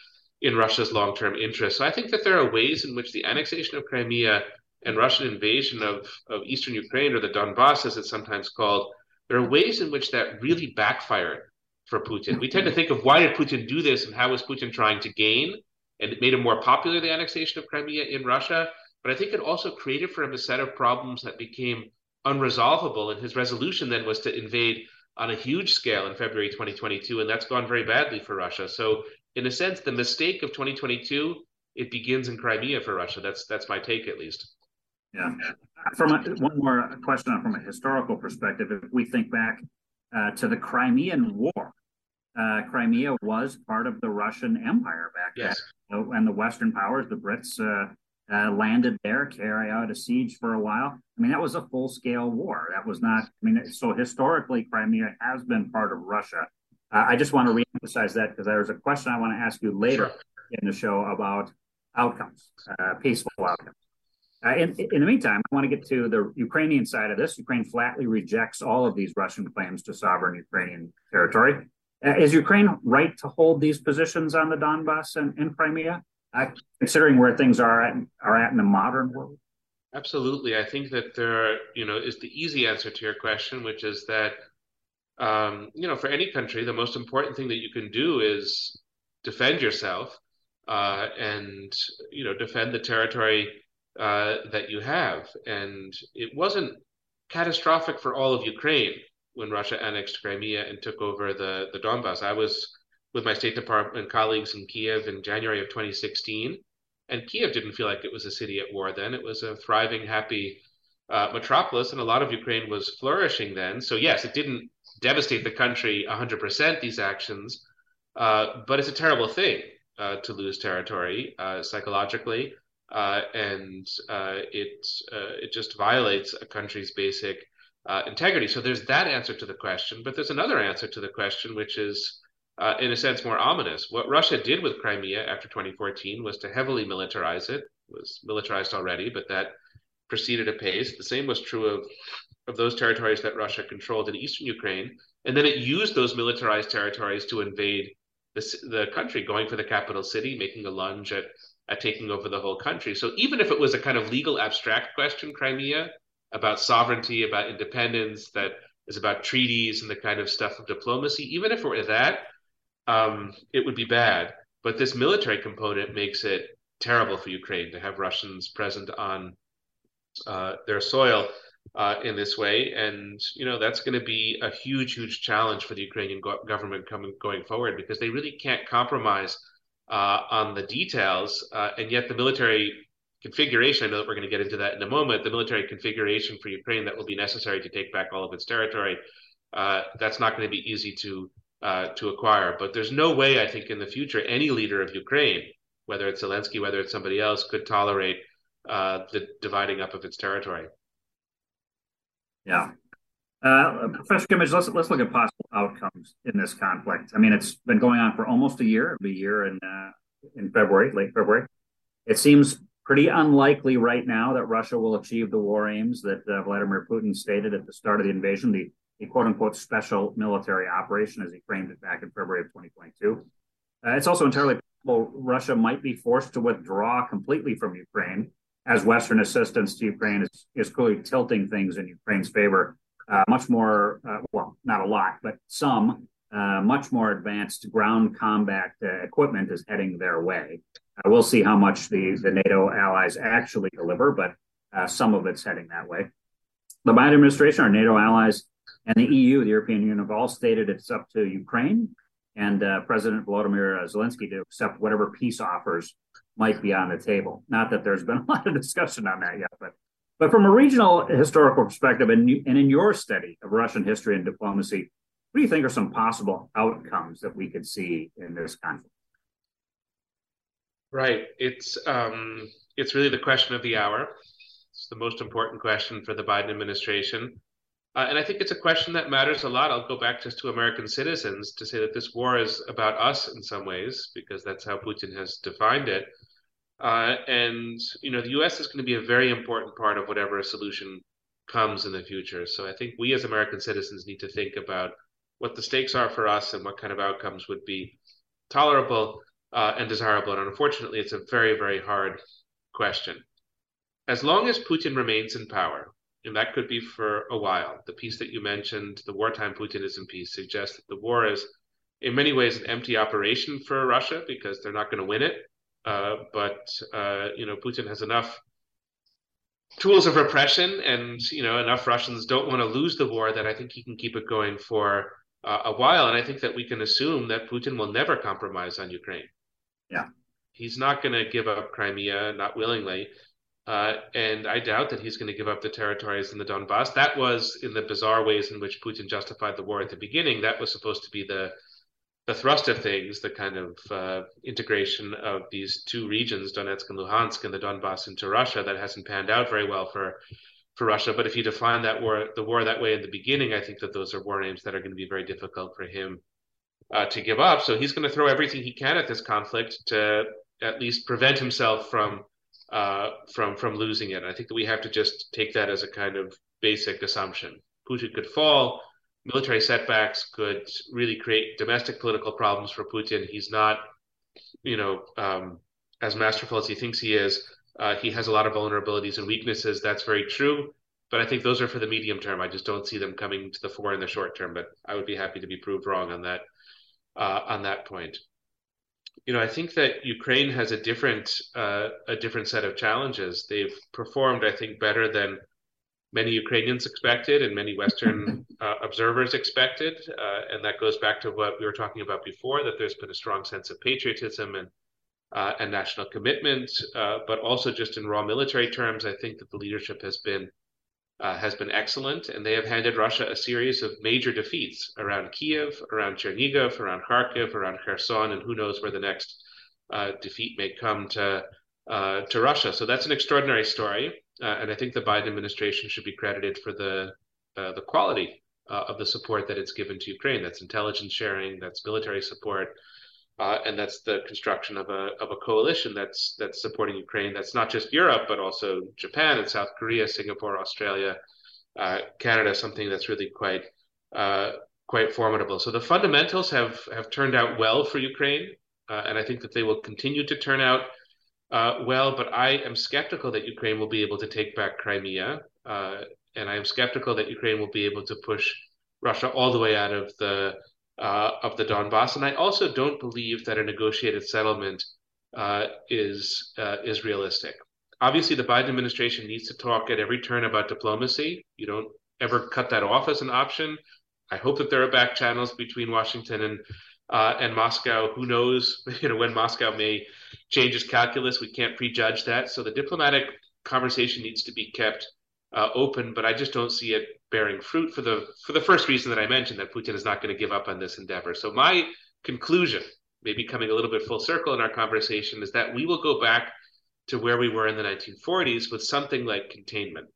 in Russia's long term interest. So I think that there are ways in which the annexation of Crimea and Russian invasion of, of eastern Ukraine, or the Donbass as it's sometimes called, there are ways in which that really backfired for Putin. We tend to think of why did Putin do this and how was Putin trying to gain, and it made him more popular, the annexation of Crimea in Russia. But I think it also created for him a set of problems that became unresolvable. And his resolution then was to invade on a huge scale in February 2022, and that's gone very badly for Russia. So, in a sense, the mistake of 2022 it begins in Crimea for Russia. That's that's my take, at least. Yeah. From a, one more question from a historical perspective, if we think back uh, to the Crimean War, uh, Crimea was part of the Russian Empire back yes. then, and the Western powers, the Brits, uh, uh, landed there, carry out a siege for a while. I mean, that was a full scale war. That was not, I mean, so historically, Crimea has been part of Russia. Uh, I just want to reemphasize that because there's a question I want to ask you later sure. in the show about outcomes, uh, peaceful outcomes. Uh, in, in the meantime, I want to get to the Ukrainian side of this. Ukraine flatly rejects all of these Russian claims to sovereign Ukrainian territory. Uh, is Ukraine right to hold these positions on the Donbass and, and Crimea? uh, considering where things are at are at in the modern world? Absolutely, I think that there, you know, is the easy answer to your question, which is that, um, you know, for any country, the most important thing that you can do is defend yourself uh, and you know defend the territory uh, that you have. And it wasn't catastrophic for all of Ukraine when Russia annexed Crimea and took over the the Donbass. I was with my State Department colleagues in Kiev in January of 2016. And Kiev didn't feel like it was a city at war then. It was a thriving, happy uh, metropolis, and a lot of Ukraine was flourishing then. So, yes, it didn't devastate the country 100%, these actions, uh, but it's a terrible thing uh, to lose territory uh, psychologically. Uh, and uh, it it just violates a country's basic integrity. So there's that answer to the question, but there's another answer to the question, which is uh, in a sense, more ominous. What Russia did with Crimea after 2014 was to heavily militarize it. it was militarized already, but that proceeded apace. The same was true of of those territories that Russia controlled in eastern Ukraine, and then it used those militarized territories to invade the, the country, going for the capital city, making a lunge at at taking over the whole country. So even if it was a kind of legal abstract question, Crimea about sovereignty, about independence, that is about treaties and the kind of stuff of diplomacy, even if it were that, um, it would be bad. But this military component makes it terrible for Ukraine to have Russians present on uh, their soil uh, in this way, and you know that's going to be a huge, huge challenge for the Ukrainian go- government coming going forward because they really can't compromise uh, on the details, uh, and yet the military configuration. I know that we're going to get into that in a moment. The military configuration for Ukraine that will be necessary to take back all of its territory. Uh, that's not going to be easy to uh, to acquire. But there's no way, I think, in the future, any leader of Ukraine, whether it's Zelensky, whether it's somebody else, could tolerate uh, the dividing up of its territory. Yeah. Uh, Professor Kimmage, let's let's look at possible outcomes in this conflict. I mean, it's been going on for almost a year. A year in uh, in February, late February. It seems pretty unlikely right now that Russia will achieve the war aims that uh, Vladimir Putin stated at the start of the invasion. The a quote unquote special military operation, as he framed it back in February of 2022. Uh, it's also entirely possible Russia might be forced to withdraw completely from Ukraine, as Western assistance to Ukraine is, is clearly tilting things in Ukraine's favor. Uh, much more, uh, well, not a lot, but some uh, much more advanced ground combat uh, equipment is heading their way. We'll see how much the, the NATO allies actually deliver, but some of it's heading that way. The Biden administration, our NATO allies, and the EU, the European Union, have all stated it's up to Ukraine and uh, President Volodymyr Zelensky to accept whatever peace offers might be on the table. Not that there's been a lot of discussion on that yet, but but from a regional historical perspective, and, and in your study of Russian history and diplomacy, what do you think are some possible outcomes that we could see in this conflict? Right. It's um, it's really the question of the hour. It's the most important question for the Biden administration. Uh, and I think it's a question that matters a lot. I'll go back just to American citizens to say that this war is about us in some ways, because that's how Putin has defined it. Uh, and, you know, the US is going to be a very important part of whatever solution comes in the future. So I think we as American citizens need to think about what the stakes are for us and what kind of outcomes would be tolerable uh, and desirable. And unfortunately, it's a very, very hard question. As long as Putin remains in power, and that could be for a while. The piece that you mentioned, the wartime Putinism piece, suggests that the war is, in many ways, an empty operation for Russia because they're not going to win it. Uh, but uh, you know, Putin has enough tools of repression, and you know, enough Russians don't want to lose the war that I think he can keep it going for uh, a while. And I think that we can assume that Putin will never compromise on Ukraine. Yeah, he's not going to give up Crimea, not willingly. Uh, and I doubt that he's going to give up the territories in the Donbass. That was in the bizarre ways in which Putin justified the war at the beginning. That was supposed to be the the thrust of things, the kind of uh, integration of these two regions, Donetsk and Luhansk, and the Donbass into Russia, that hasn't panned out very well for for Russia. But if you define that war, the war that way in the beginning, I think that those are war names that are going to be very difficult for him uh, to give up. So he's going to throw everything he can at this conflict to at least prevent himself from uh, from from losing it. I think that we have to just take that as a kind of basic assumption. Putin could fall. Military setbacks could really create domestic political problems for Putin. He's not, you know, um, as masterful as he thinks he is. Uh, he has a lot of vulnerabilities and weaknesses. That's very true. But I think those are for the medium term. I just don't see them coming to the fore in the short term. But I would be happy to be proved wrong on that uh, on that point. You know, I think that Ukraine has a different uh, a different set of challenges. They've performed, I think, better than many Ukrainians expected and many Western uh, observers expected, uh, and that goes back to what we were talking about before. That there's been a strong sense of patriotism and uh, and national commitment, uh, but also just in raw military terms, I think that the leadership has been uh, has been excellent, and they have handed Russia a series of major defeats around Kiev, around Chernigov, around Kharkiv, around Kherson, and who knows where the next uh, defeat may come to uh, to Russia. So that's an extraordinary story, uh, and I think the Biden administration should be credited for the the quality of the support that it's given to Ukraine. That's intelligence sharing, that's military support, uh, and that's the construction of a of a coalition that's that's supporting Ukraine. That's not just Europe, but also Japan and South Korea, Singapore, Australia, uh, Canada. Something that's really quite uh, quite formidable. So the fundamentals have have turned out well for Ukraine, uh, and I think that they will continue to turn out uh, well. But I am skeptical that Ukraine will be able to take back Crimea, uh, and I am skeptical that Ukraine will be able to push Russia all the way out of the uh, of the Donbass, and I also don't believe that a negotiated settlement uh, is uh, is realistic. Obviously, the Biden administration needs to talk at every turn about diplomacy. You don't ever cut that off as an option. I hope that there are back channels between Washington and uh, and Moscow. Who knows? You know when Moscow may change its calculus. We can't prejudge that. So the diplomatic conversation needs to be kept uh, open, but I just don't see it bearing fruit for the for the first reason that I mentioned that Putin is not going to give up on this endeavor. So my conclusion, maybe coming a little bit full circle in our conversation, is that we will go back to where we were in the 1940s with something like containment.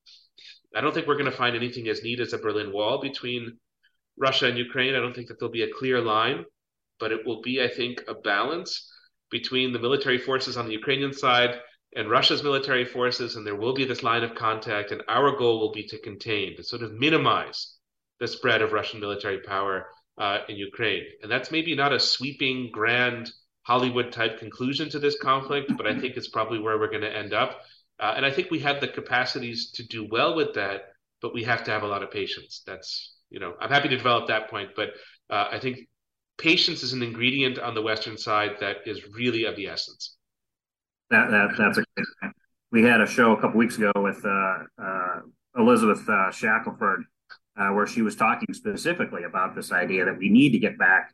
I don't think we're going to find anything as neat as a Berlin Wall between Russia and Ukraine. I don't think that there'll be a clear line, but it will be, I think, a balance between the military forces on the Ukrainian side and Russia's military forces, and there will be this line of contact. And our goal will be to contain, to sort of minimize the spread of Russian military power uh, in Ukraine. And that's maybe not a sweeping, grand Hollywood type conclusion to this conflict, but I think it's probably where we're going to end up. Uh, and I think we have the capacities to do well with that, but we have to have a lot of patience. That's, you know, I'm happy to develop that point, but uh, I think patience is an ingredient on the Western side that is really of the essence. That that that's a. We had a show a couple weeks ago with uh, uh, Elizabeth uh, Shackelford, uh, where she was talking specifically about this idea that we need to get back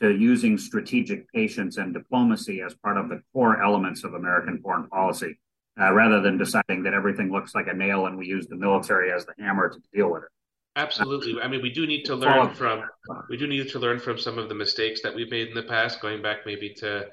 to using strategic patience and diplomacy as part of the core elements of American foreign policy, uh, rather than deciding that everything looks like a nail and we use the military as the hammer to deal with it. Absolutely. I mean, we do need to learn from we do need to learn from some of the mistakes that we've made in the past, going back maybe to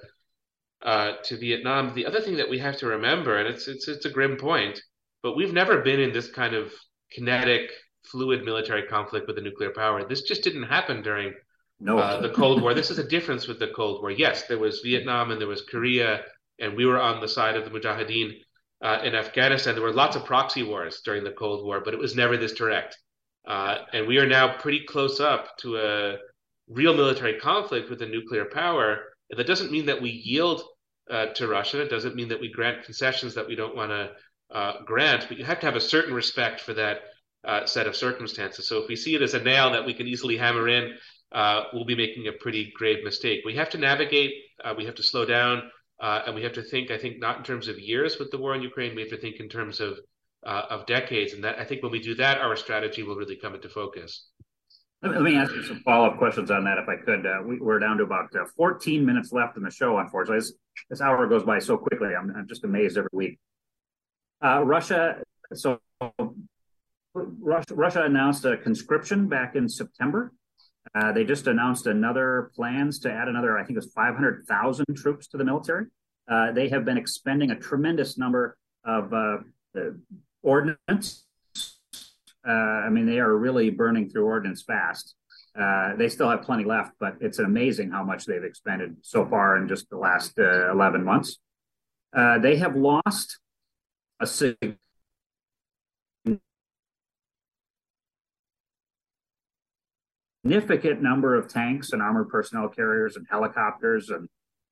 uh, to Vietnam. The other thing that we have to remember, and it's it's it's a grim point, but we've never been in this kind of kinetic, fluid military conflict with a nuclear power. This just didn't happen during no. uh, the Cold War. This is a difference with the Cold War. Yes, there was Vietnam and there was Korea, and we were on the side of the Mujahideen uh, in Afghanistan. There were lots of proxy wars during the Cold War, but it was never this direct. Uh, and we are now pretty close up to a real military conflict with a nuclear power. And that doesn't mean that we yield uh, to Russia. It doesn't mean that we grant concessions that we don't want to uh, grant, but you have to have a certain respect for that uh, set of circumstances. So if we see it as a nail that we can easily hammer in, uh, we'll be making a pretty grave mistake. We have to navigate, uh, we have to slow down, and we have to think, I think, not in terms of years with the war in Ukraine, we have to think in terms of of decades. And that I think when we do that, our strategy will really come into focus. Let me ask you some follow up questions on that, if I could. Uh, we, are down to about uh, 14 minutes left in the show, unfortunately. This, this hour goes by so quickly. I'm, I'm just amazed every week. Uh, Russia, so Russia, Russia, announced a conscription back in September. Uh, they just announced another plans to add another, I think it was 500,000 troops to the military. Uh, they have been expending a tremendous number of uh, ordnance. Uh, I mean, they are really burning through ordnance fast. Uh, they still have plenty left, but it's amazing how much they've expended so far in just the last 11 months. they have lost a significant number of tanks and armored personnel carriers and helicopters and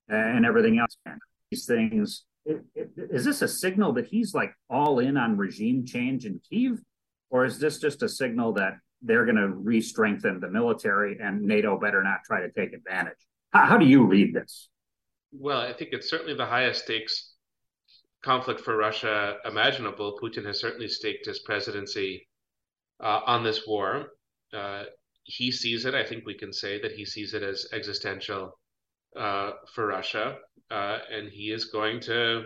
and everything else. These things is this a signal that he's like all in on regime change in Kiev, or is this just a signal that they're going to re-strengthen the military and NATO better not try to take advantage? How, how do you read this? Well, I think it's certainly the highest stakes conflict for Russia imaginable. Putin has certainly staked his presidency uh, on this war. Uh, he sees it. I think we can say that he sees it as existential uh, for Russia, uh, and he is going to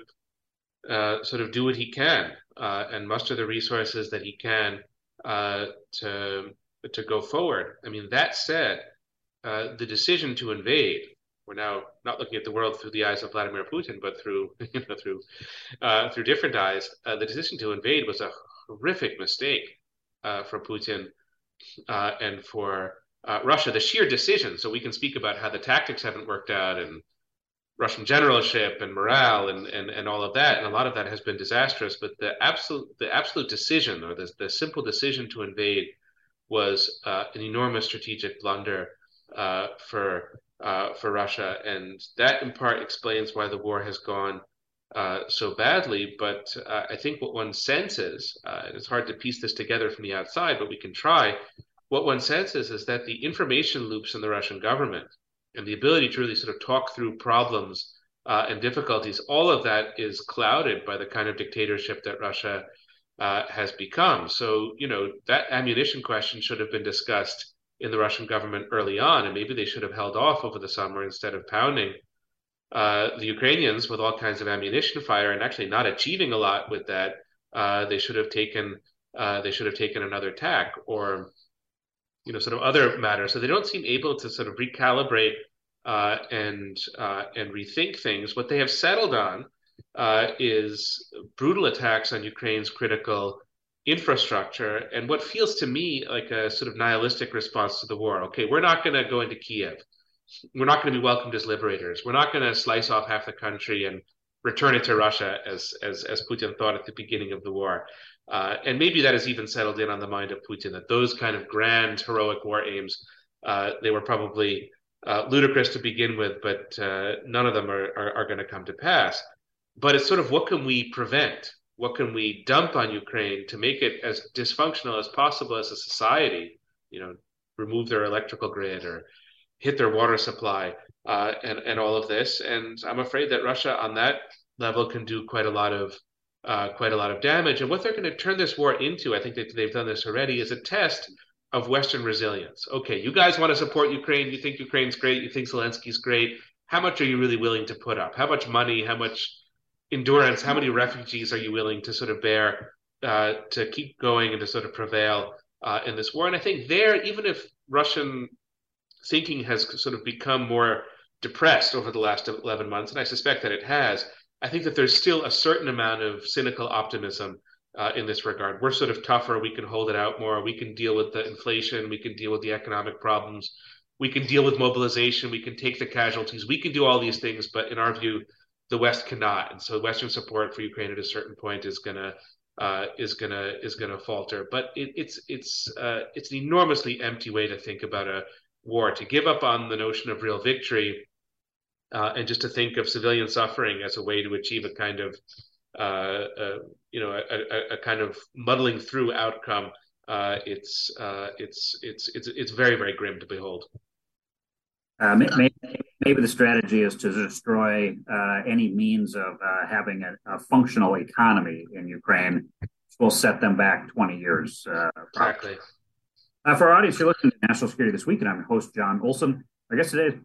uh, sort of do what he can uh, and muster the resources that he can uh, to to go forward. I mean, that said, the decision to invade. We're now not looking at the world through the eyes of Vladimir Putin, but through you know through through different eyes. the decision to invade was a horrific mistake for Putin and for uh, Russia, the sheer decision. So we can speak about how the tactics haven't worked out and Russian generalship and morale and, and, and all of that. And a lot of that has been disastrous. But the absolute the absolute decision or the, the simple decision to invade was uh, an enormous strategic blunder uh, for uh, for Russia, and that in part explains why the war has gone uh, so badly. But uh, I think what one senses, and it's hard to piece this together from the outside, but we can try, what one senses is that the information loops in the Russian government and the ability to really sort of talk through problems uh, and difficulties, all of that is clouded by the kind of dictatorship that Russia uh, has become. So, you know, that ammunition question should have been discussed in the Russian government early on, and maybe they should have held off over the summer instead of pounding uh, the Ukrainians with all kinds of ammunition fire and actually not achieving a lot with that. Uh, they should have taken uh, they should have taken another tack or you know, sort of other matters. So they don't seem able to sort of recalibrate uh, and uh, and rethink things. What they have settled on uh, is brutal attacks on Ukraine's critical infrastructure and what feels to me like a sort of nihilistic response to the war. Okay, we're not going to go into Kiev. We're not going to be welcomed as liberators. We're not going to slice off half the country and return it to Russia as as as Putin thought at the beginning of the war. Uh, and maybe that has even settled in on the mind of Putin that those kind of grand heroic war aims uh, they were probably uh, ludicrous to begin with, but uh, none of them are, are, are going to come to pass. But it's sort of what can we prevent? What can we dump on Ukraine to make it as dysfunctional as possible as a society? You know, remove their electrical grid or hit their water supply uh, and and all of this. And I'm afraid that Russia on that level can do quite a lot of uh, quite a lot of damage. And what they're going to turn this war into, I think that they've done this already, is a test of Western resilience. Okay, you guys want to support Ukraine. You think Ukraine's great. You think Zelensky's great. How much are you really willing to put up? How much money? How much endurance? How many refugees are you willing to sort of bear uh, to keep going and to sort of prevail uh, in this war? And I think there, even if Russian thinking has sort of become more depressed over the last 11 months, and I suspect that it has, I think that there's still a certain amount of cynical optimism uh, in this regard. We're sort of tougher. We can hold it out more. We can deal with the inflation. We can deal with the economic problems. We can deal with mobilization. We can take the casualties. We can do all these things, but in our view, the West cannot. And so, Western support for Ukraine at a certain point is gonna uh, is gonna is gonna falter. But it, it's it's uh, it's an enormously empty way to think about a war. To give up on the notion of real victory uh, and just to think of civilian suffering as a way to achieve a kind of uh, uh, you know a, a, kind of muddling through outcome uh, it's uh, it's it's it's it's very very grim to behold uh, maybe, maybe, the strategy is to destroy any means of having a, a, functional economy in Ukraine. which Will set them back 20 years. exactly. for our audience, you're listening to National Security This Week, and I'm your host, John Olson. Our guest today is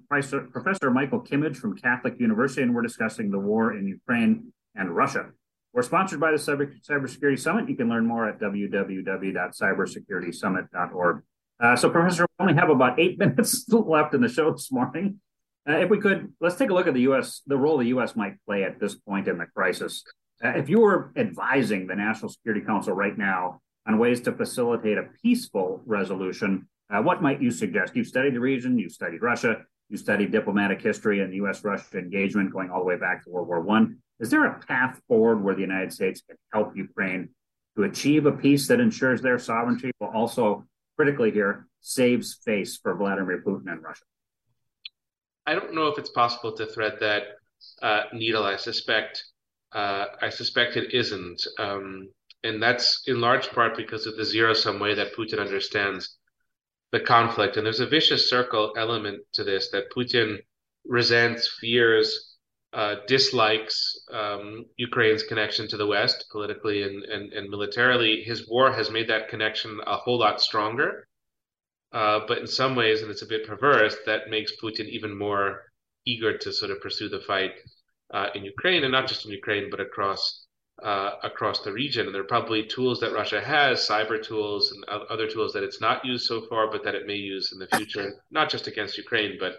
Professor Michael Kimmage from Catholic University, and we're discussing the war in Ukraine and Russia. We're sponsored by the Cyber, Cybersecurity Summit. You can learn more at www.cybersecuritysummit.org. Uh, so, Professor, we only have about eight minutes left in the show this morning. Uh, if we could, let's take a look at the U.S. the role the U.S. might play at this point in the crisis. Uh, if you were advising the National Security Council right now on ways to facilitate a peaceful resolution, uh, what might you suggest? You've studied the region, you've studied Russia, you studied diplomatic history and U.S.-Russia engagement going all the way back to World War One. Is there a path forward where the United States can help Ukraine to achieve a peace that ensures their sovereignty, while also critically here saves face for Vladimir Putin and Russia? I don't know if it's possible to thread that uh, needle. I suspect uh, I suspect it isn't, um, and that's in large part because of the zero sum way that Putin understands the conflict. And there's a vicious circle element to this that Putin resents, fears, uh, dislikes um, Ukraine's connection to the West politically and, and, and militarily. His war has made that connection a whole lot stronger. Uh, but in some ways, and it's a bit perverse, that makes Putin even more eager to sort of pursue the fight uh, in Ukraine, and not just in Ukraine, but across uh, across the region. And there are probably tools that Russia has, cyber tools and other tools that it's not used so far, but that it may use in the future, not just against Ukraine, but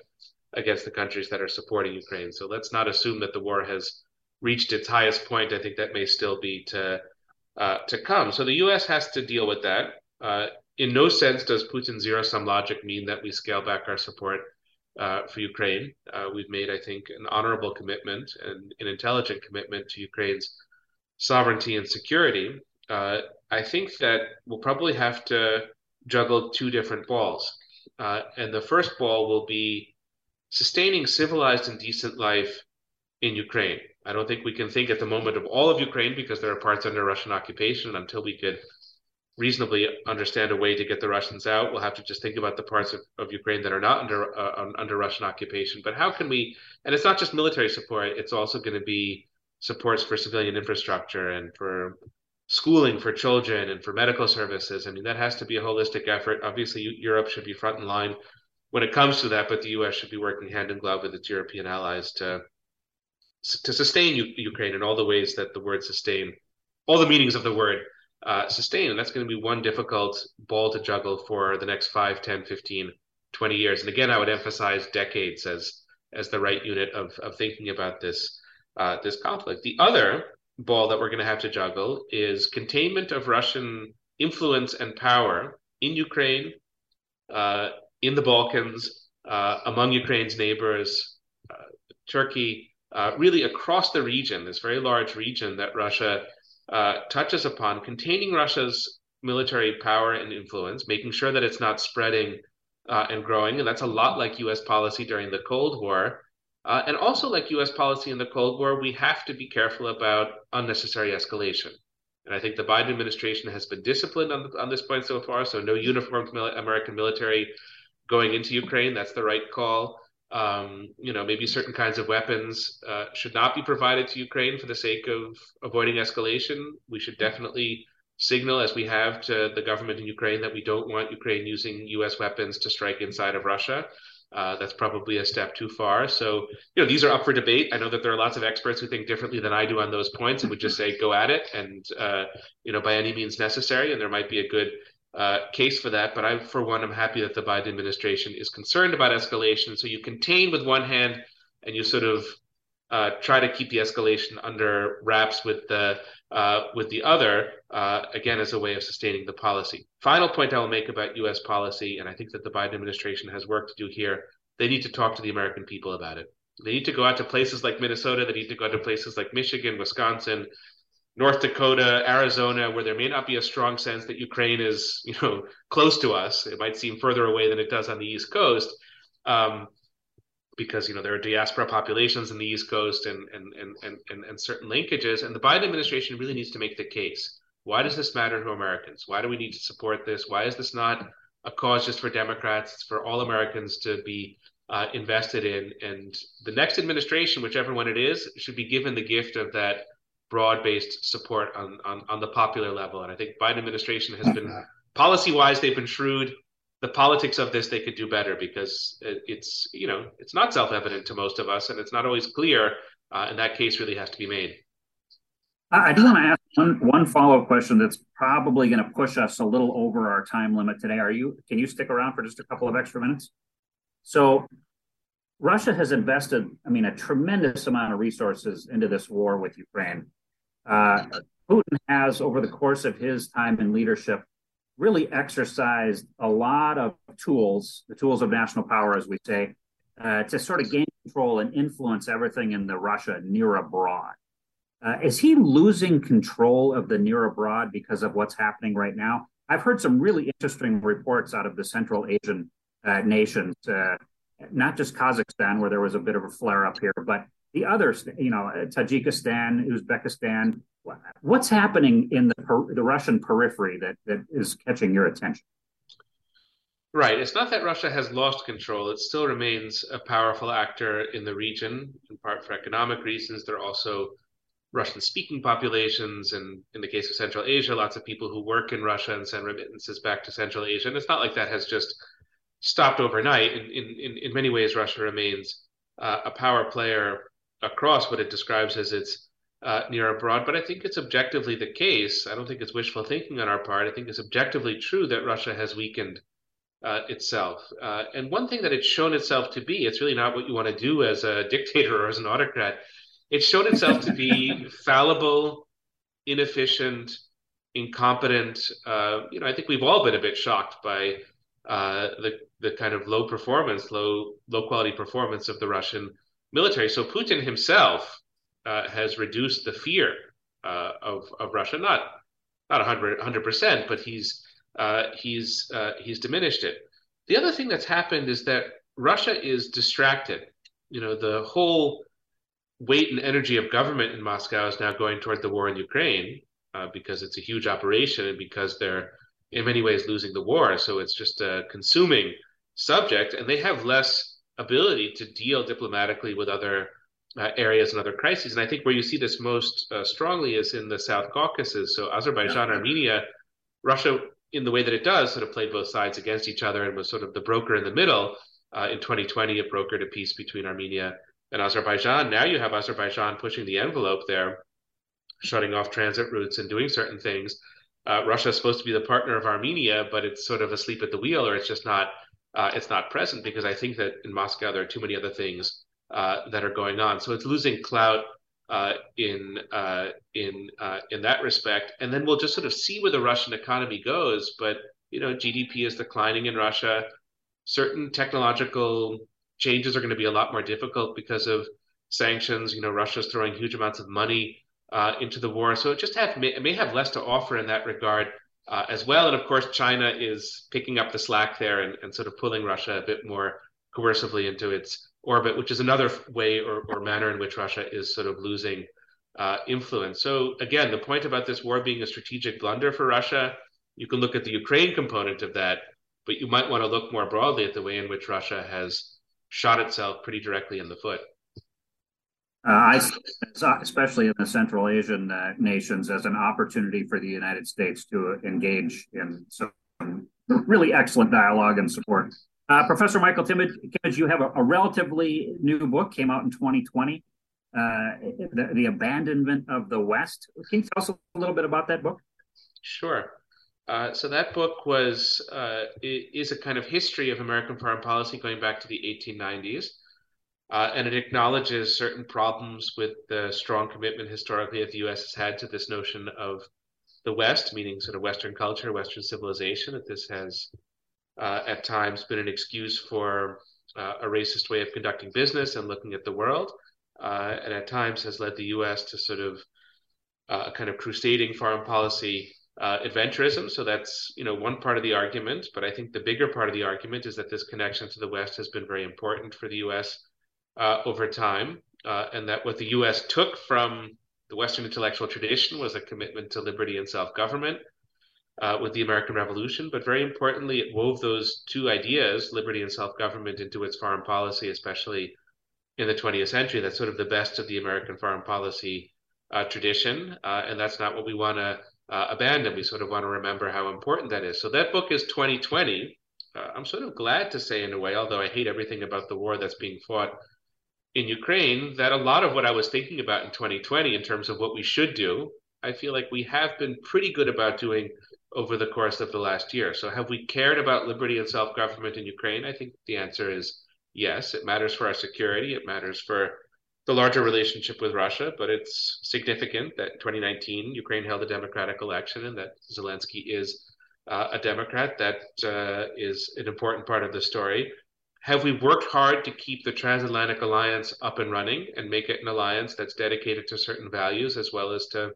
against the countries that are supporting Ukraine. So let's not assume that the war has reached its highest point. I think that may still be to uh, to come. So the U.S. has to deal with that. Uh, in no sense does Putin's zero sum logic mean that we scale back our support uh, for Ukraine. Uh, we've made, I think, an honorable commitment and an intelligent commitment to Ukraine's sovereignty and security, uh, I think that we'll probably have to juggle two different balls. Uh, and the first ball will be sustaining civilized and decent life in Ukraine. I don't think we can think at the moment of all of Ukraine because there are parts under Russian occupation. Until we could reasonably understand a way to get the Russians out, we'll have to just think about the parts of, of Ukraine that are not under uh, under Russian occupation. But how can we? And it's not just military support; it's also going to be supports for civilian infrastructure and for schooling for children and for medical services. I mean, that has to be a holistic effort. Obviously, Europe should be front in line when it comes to that, but the U.S. should be working hand in glove with its European allies to to sustain U- Ukraine in all the ways that the word sustain, all the meanings of the word uh, sustain. And that's going to be one difficult ball to juggle for the next 5, 10, 15, 20 years. And again, I would emphasize decades as as the right unit of, of thinking about this uh, this conflict. The other ball that we're going to have to juggle is containment of Russian influence and power in Ukraine, uh, in the Balkans, uh, among Ukraine's neighbors, uh, Turkey, uh, really across the region, this very large region that Russia uh, touches upon, containing Russia's military power and influence, making sure that it's not spreading and growing. And that's a lot like US policy during the Cold War. Uh, and also, like US policy in the Cold War, we have to be careful about unnecessary escalation. And I think the Biden administration has been disciplined on, on this point so far. So, no uniformed mil- American military going into Ukraine. That's the right call. Um, you know, maybe certain kinds of weapons uh, should not be provided to Ukraine for the sake of avoiding escalation. We should definitely signal, as we have to the government in Ukraine, that we don't want Ukraine using U.S. weapons to strike inside of Russia. Uh, that's probably a step too far. So, you know, these are up for debate. I know that there are lots of experts who think differently than I do on those points and would just say go at it and, uh, you know, by any means necessary. And there might be a good uh, case for that. But I, for one, I'm happy that the Biden administration is concerned about escalation. So you contain with one hand and you sort of uh, try to keep the escalation under wraps with the uh, with the other, uh, again, as a way of sustaining the policy. Final point I will make about U.S. policy, and I think that the Biden administration has work to do here. They need to talk to the American people about it. They need to go out to places like Minnesota. They need to go out to places like Michigan, Wisconsin, North Dakota, Arizona, where there may not be a strong sense that Ukraine is, you know, close to us. It might seem further away than it does on the East Coast. Um, because you know there are diaspora populations in the East Coast and and and and, and certain linkages. And the Biden administration really needs to make the case. Why does this matter to Americans? Why do we need to support this? Why is this not a cause just for Democrats? It's for all Americans to be uh, invested in. And the next administration, whichever one it is, should be given the gift of that broad-based support on, on, on the popular level. And I think Biden administration has been policy-wise, they've been shrewd the politics of this they could do better because it's you know it's not self-evident to most of us and it's not always clear uh, and that case really has to be made I do want to ask one, one follow-up question that's probably going to push us a little over our time limit today. Are you? Can you stick around for just a couple of extra minutes? So, Russia has invested, I mean, a tremendous amount of resources into this war with Ukraine. Uh, Putin has, over the course of his time in leadership, really exercised a lot of tools, the tools of national power, as we say, uh, to sort of gain control and influence everything in the Russia near abroad. Uh, is he losing control of the near abroad because of what's happening right now? I've heard some really interesting reports out of the Central Asian uh, nations, uh, not just Kazakhstan, where there was a bit of a flare up here, but the others, you know, Tajikistan, Uzbekistan. What's happening in the the Russian periphery that that is catching your attention? Right. It's not that Russia has lost control. It still remains a powerful actor in the region, in part for economic reasons. There are also Russian speaking populations. And in the case of Central Asia, lots of people who work in Russia and send remittances back to Central Asia. And it's not like that has just stopped overnight. In, in, in many ways, Russia remains uh, a power player across what it describes as its uh, near abroad. But I think it's objectively the case. I don't think it's wishful thinking on our part. I think it's objectively true that Russia has weakened uh, itself. Uh, and one thing that it's shown itself to be, it's really not what you want to do as a dictator or as an autocrat it showed itself to be fallible, inefficient, incompetent. Uh, you know, I think we've all been a bit shocked by uh, the the kind of low performance, low low quality performance of the Russian military. So Putin himself uh, has reduced the fear uh, of of Russia, not not 100 percent, but he's uh, he's uh, he's diminished it. The other thing that's happened is that Russia is distracted. You know, the whole weight and energy of government in Moscow is now going toward the war in Ukraine uh, because it's a huge operation and because they're in many ways losing the war. So it's just a consuming subject, and they have less ability to deal diplomatically with other uh, areas and other crises. And I think where you see this most uh, strongly is in the South Caucasus. So Azerbaijan, yeah. Armenia, Russia, in the way that it does, sort of played both sides against each other and was sort of the broker in the middle. Uh, in 2020, it brokered a peace between Armenia and Azerbaijan. Now you have Azerbaijan pushing the envelope there, shutting off transit routes and doing certain things. Uh, Russia is supposed to be the partner of Armenia, but it's sort of asleep at the wheel, or it's just not uh, it's not present because I think that in Moscow there are too many other things that are going on. So it's losing clout uh, in uh, in uh, in that respect, and then we'll just sort of see where the Russian economy goes. But you know, GDP is declining in Russia. Certain technological changes are going to be a lot more difficult because of sanctions. You know, Russia's throwing huge amounts of money uh, into the war, so it just have may, may have less to offer in that regard uh, as well. And of course, China is picking up the slack there and, and sort of pulling Russia a bit more coercively into its orbit, which is another way or, or manner in which Russia is sort of losing uh, influence. So again, the point about this war being a strategic blunder for Russia, you can look at the Ukraine component of that, but you might want to look more broadly at the way in which Russia has shot itself pretty directly in the foot. Uh, I, especially in the Central Asian uh, nations, as an opportunity for the United States to engage in some really excellent dialogue and support. Uh, Professor Michael Kimmage, you have a, a, relatively new book, came out in 2020, uh, the, the, Abandonment of the West. Can you tell us a little bit about that book? Sure. Uh, so that book was uh, is a kind of history of American foreign policy going back to the 1890s, uh, and it acknowledges certain problems with the strong commitment historically that the U.S. has had to this notion of the West, meaning sort of Western culture, Western civilization. That this has uh, at times been an excuse for uh, a racist way of conducting business and looking at the world, and at times has led the U.S. to sort of a kind of crusading foreign policy uh, adventurism. So that's you know one part of the argument. But I think the bigger part of the argument is that this connection to the West has been very important for the U.S. Uh, over time, uh, and that what the U.S. took from the Western intellectual tradition was a commitment to liberty and self-government. Uh, with the American Revolution, but very importantly, it wove those two ideas, liberty and self-government, into its foreign policy, especially in the 20th century. That's sort of the best of the American foreign policy uh, tradition, uh, and that's not what we want to uh, abandon. We sort of want to remember how important that is. So that book is 2020. Uh, I'm sort of glad to say, in a way, although I hate everything about the war that's being fought in Ukraine, that a lot of what I was thinking about in 2020 in terms of what we should do I feel like we have been pretty good about doing over the course of the last year. So, have we cared about liberty and self government in Ukraine? I think the answer is yes. It matters for our security, it matters for the larger relationship with Russia, but it's significant that 2019 Ukraine held a democratic election and that Zelensky is uh, a Democrat. That uh, is an important part of the story. Have we worked hard to keep the transatlantic alliance up and running and make it an alliance that's dedicated to certain values as well as to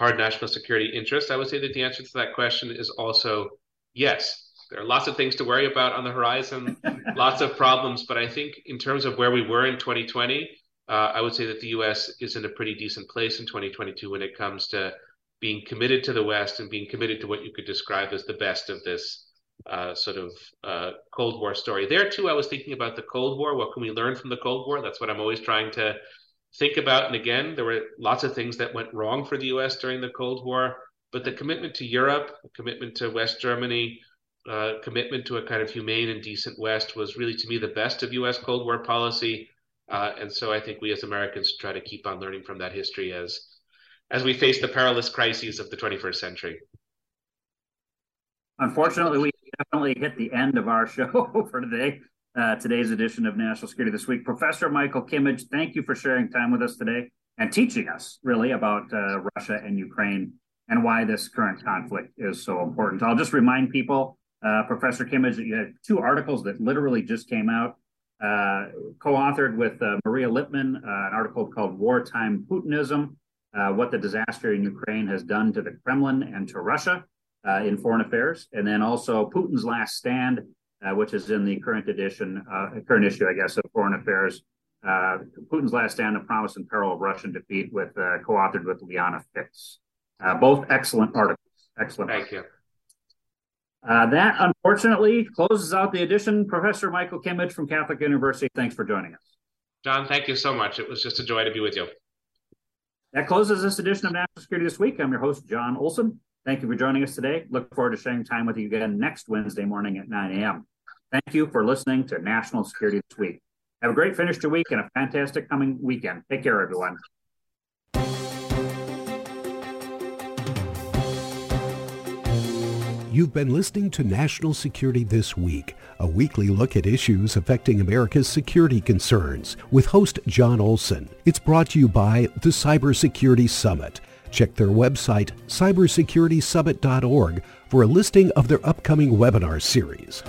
hard national security interests? I would say that the answer to that question is also yes. There are lots of things to worry about on the horizon, lots of problems, but I think in terms of where we were in 2020, uh, I would say that the U.S. is in a pretty decent place in 2022 when it comes to being committed to the West and being committed to what you could describe as the best of this uh, sort of uh, Cold War story. There too, I was thinking about the Cold War. What can we learn from the Cold War? That's what I'm always trying to think about. And again, there were lots of things that went wrong for the U.S. during the Cold War, but the commitment to Europe, commitment to West Germany, uh, commitment to a kind of humane and decent West was really, to me, the best of U.S. Cold War policy. Uh, and so I think we as Americans try to keep on learning from that history as as we face the perilous crises of the 21st century. Unfortunately, we definitely hit the end of our show for today. Uh, today's edition of National Security This Week. Professor Michael Kimmage, thank you for sharing time with us today and teaching us really about uh, Russia and Ukraine and why this current conflict is so important. I'll just remind people, uh, Professor Kimmage, that you had two articles that literally just came out, uh, co-authored with uh, Maria Lipman, uh, an article called Wartime Putinism, What the Disaster in Ukraine Has Done to the Kremlin and to Russia in foreign affairs, and then also Putin's Last Stand, uh, which is in the current edition, uh, current issue, I guess, of Foreign Affairs. Uh, Putin's Last Stand: The Promise and Peril of Russian Defeat, with uh, co-authored with Liana Fix. Uh, both excellent articles. Excellent. Thank you. that unfortunately closes out the edition. Professor Michael Kimmage from Catholic University, thanks for joining us. John, thank you so much. It was just a joy to be with you. That closes this edition of National Security This Week. I'm your host, John Olson. Thank you for joining us today. Look forward to sharing time with you again next Wednesday morning at 9 a.m. Thank you for listening to National Security This Week. Have a great finish to week and a fantastic coming weekend. Take care, everyone. You've been listening to National Security This Week, a weekly look at issues affecting America's security concerns with host John Olson. It's brought to you by the Cybersecurity Summit Check their website, cybersecuritysummit.org, for a listing of their upcoming webinar series.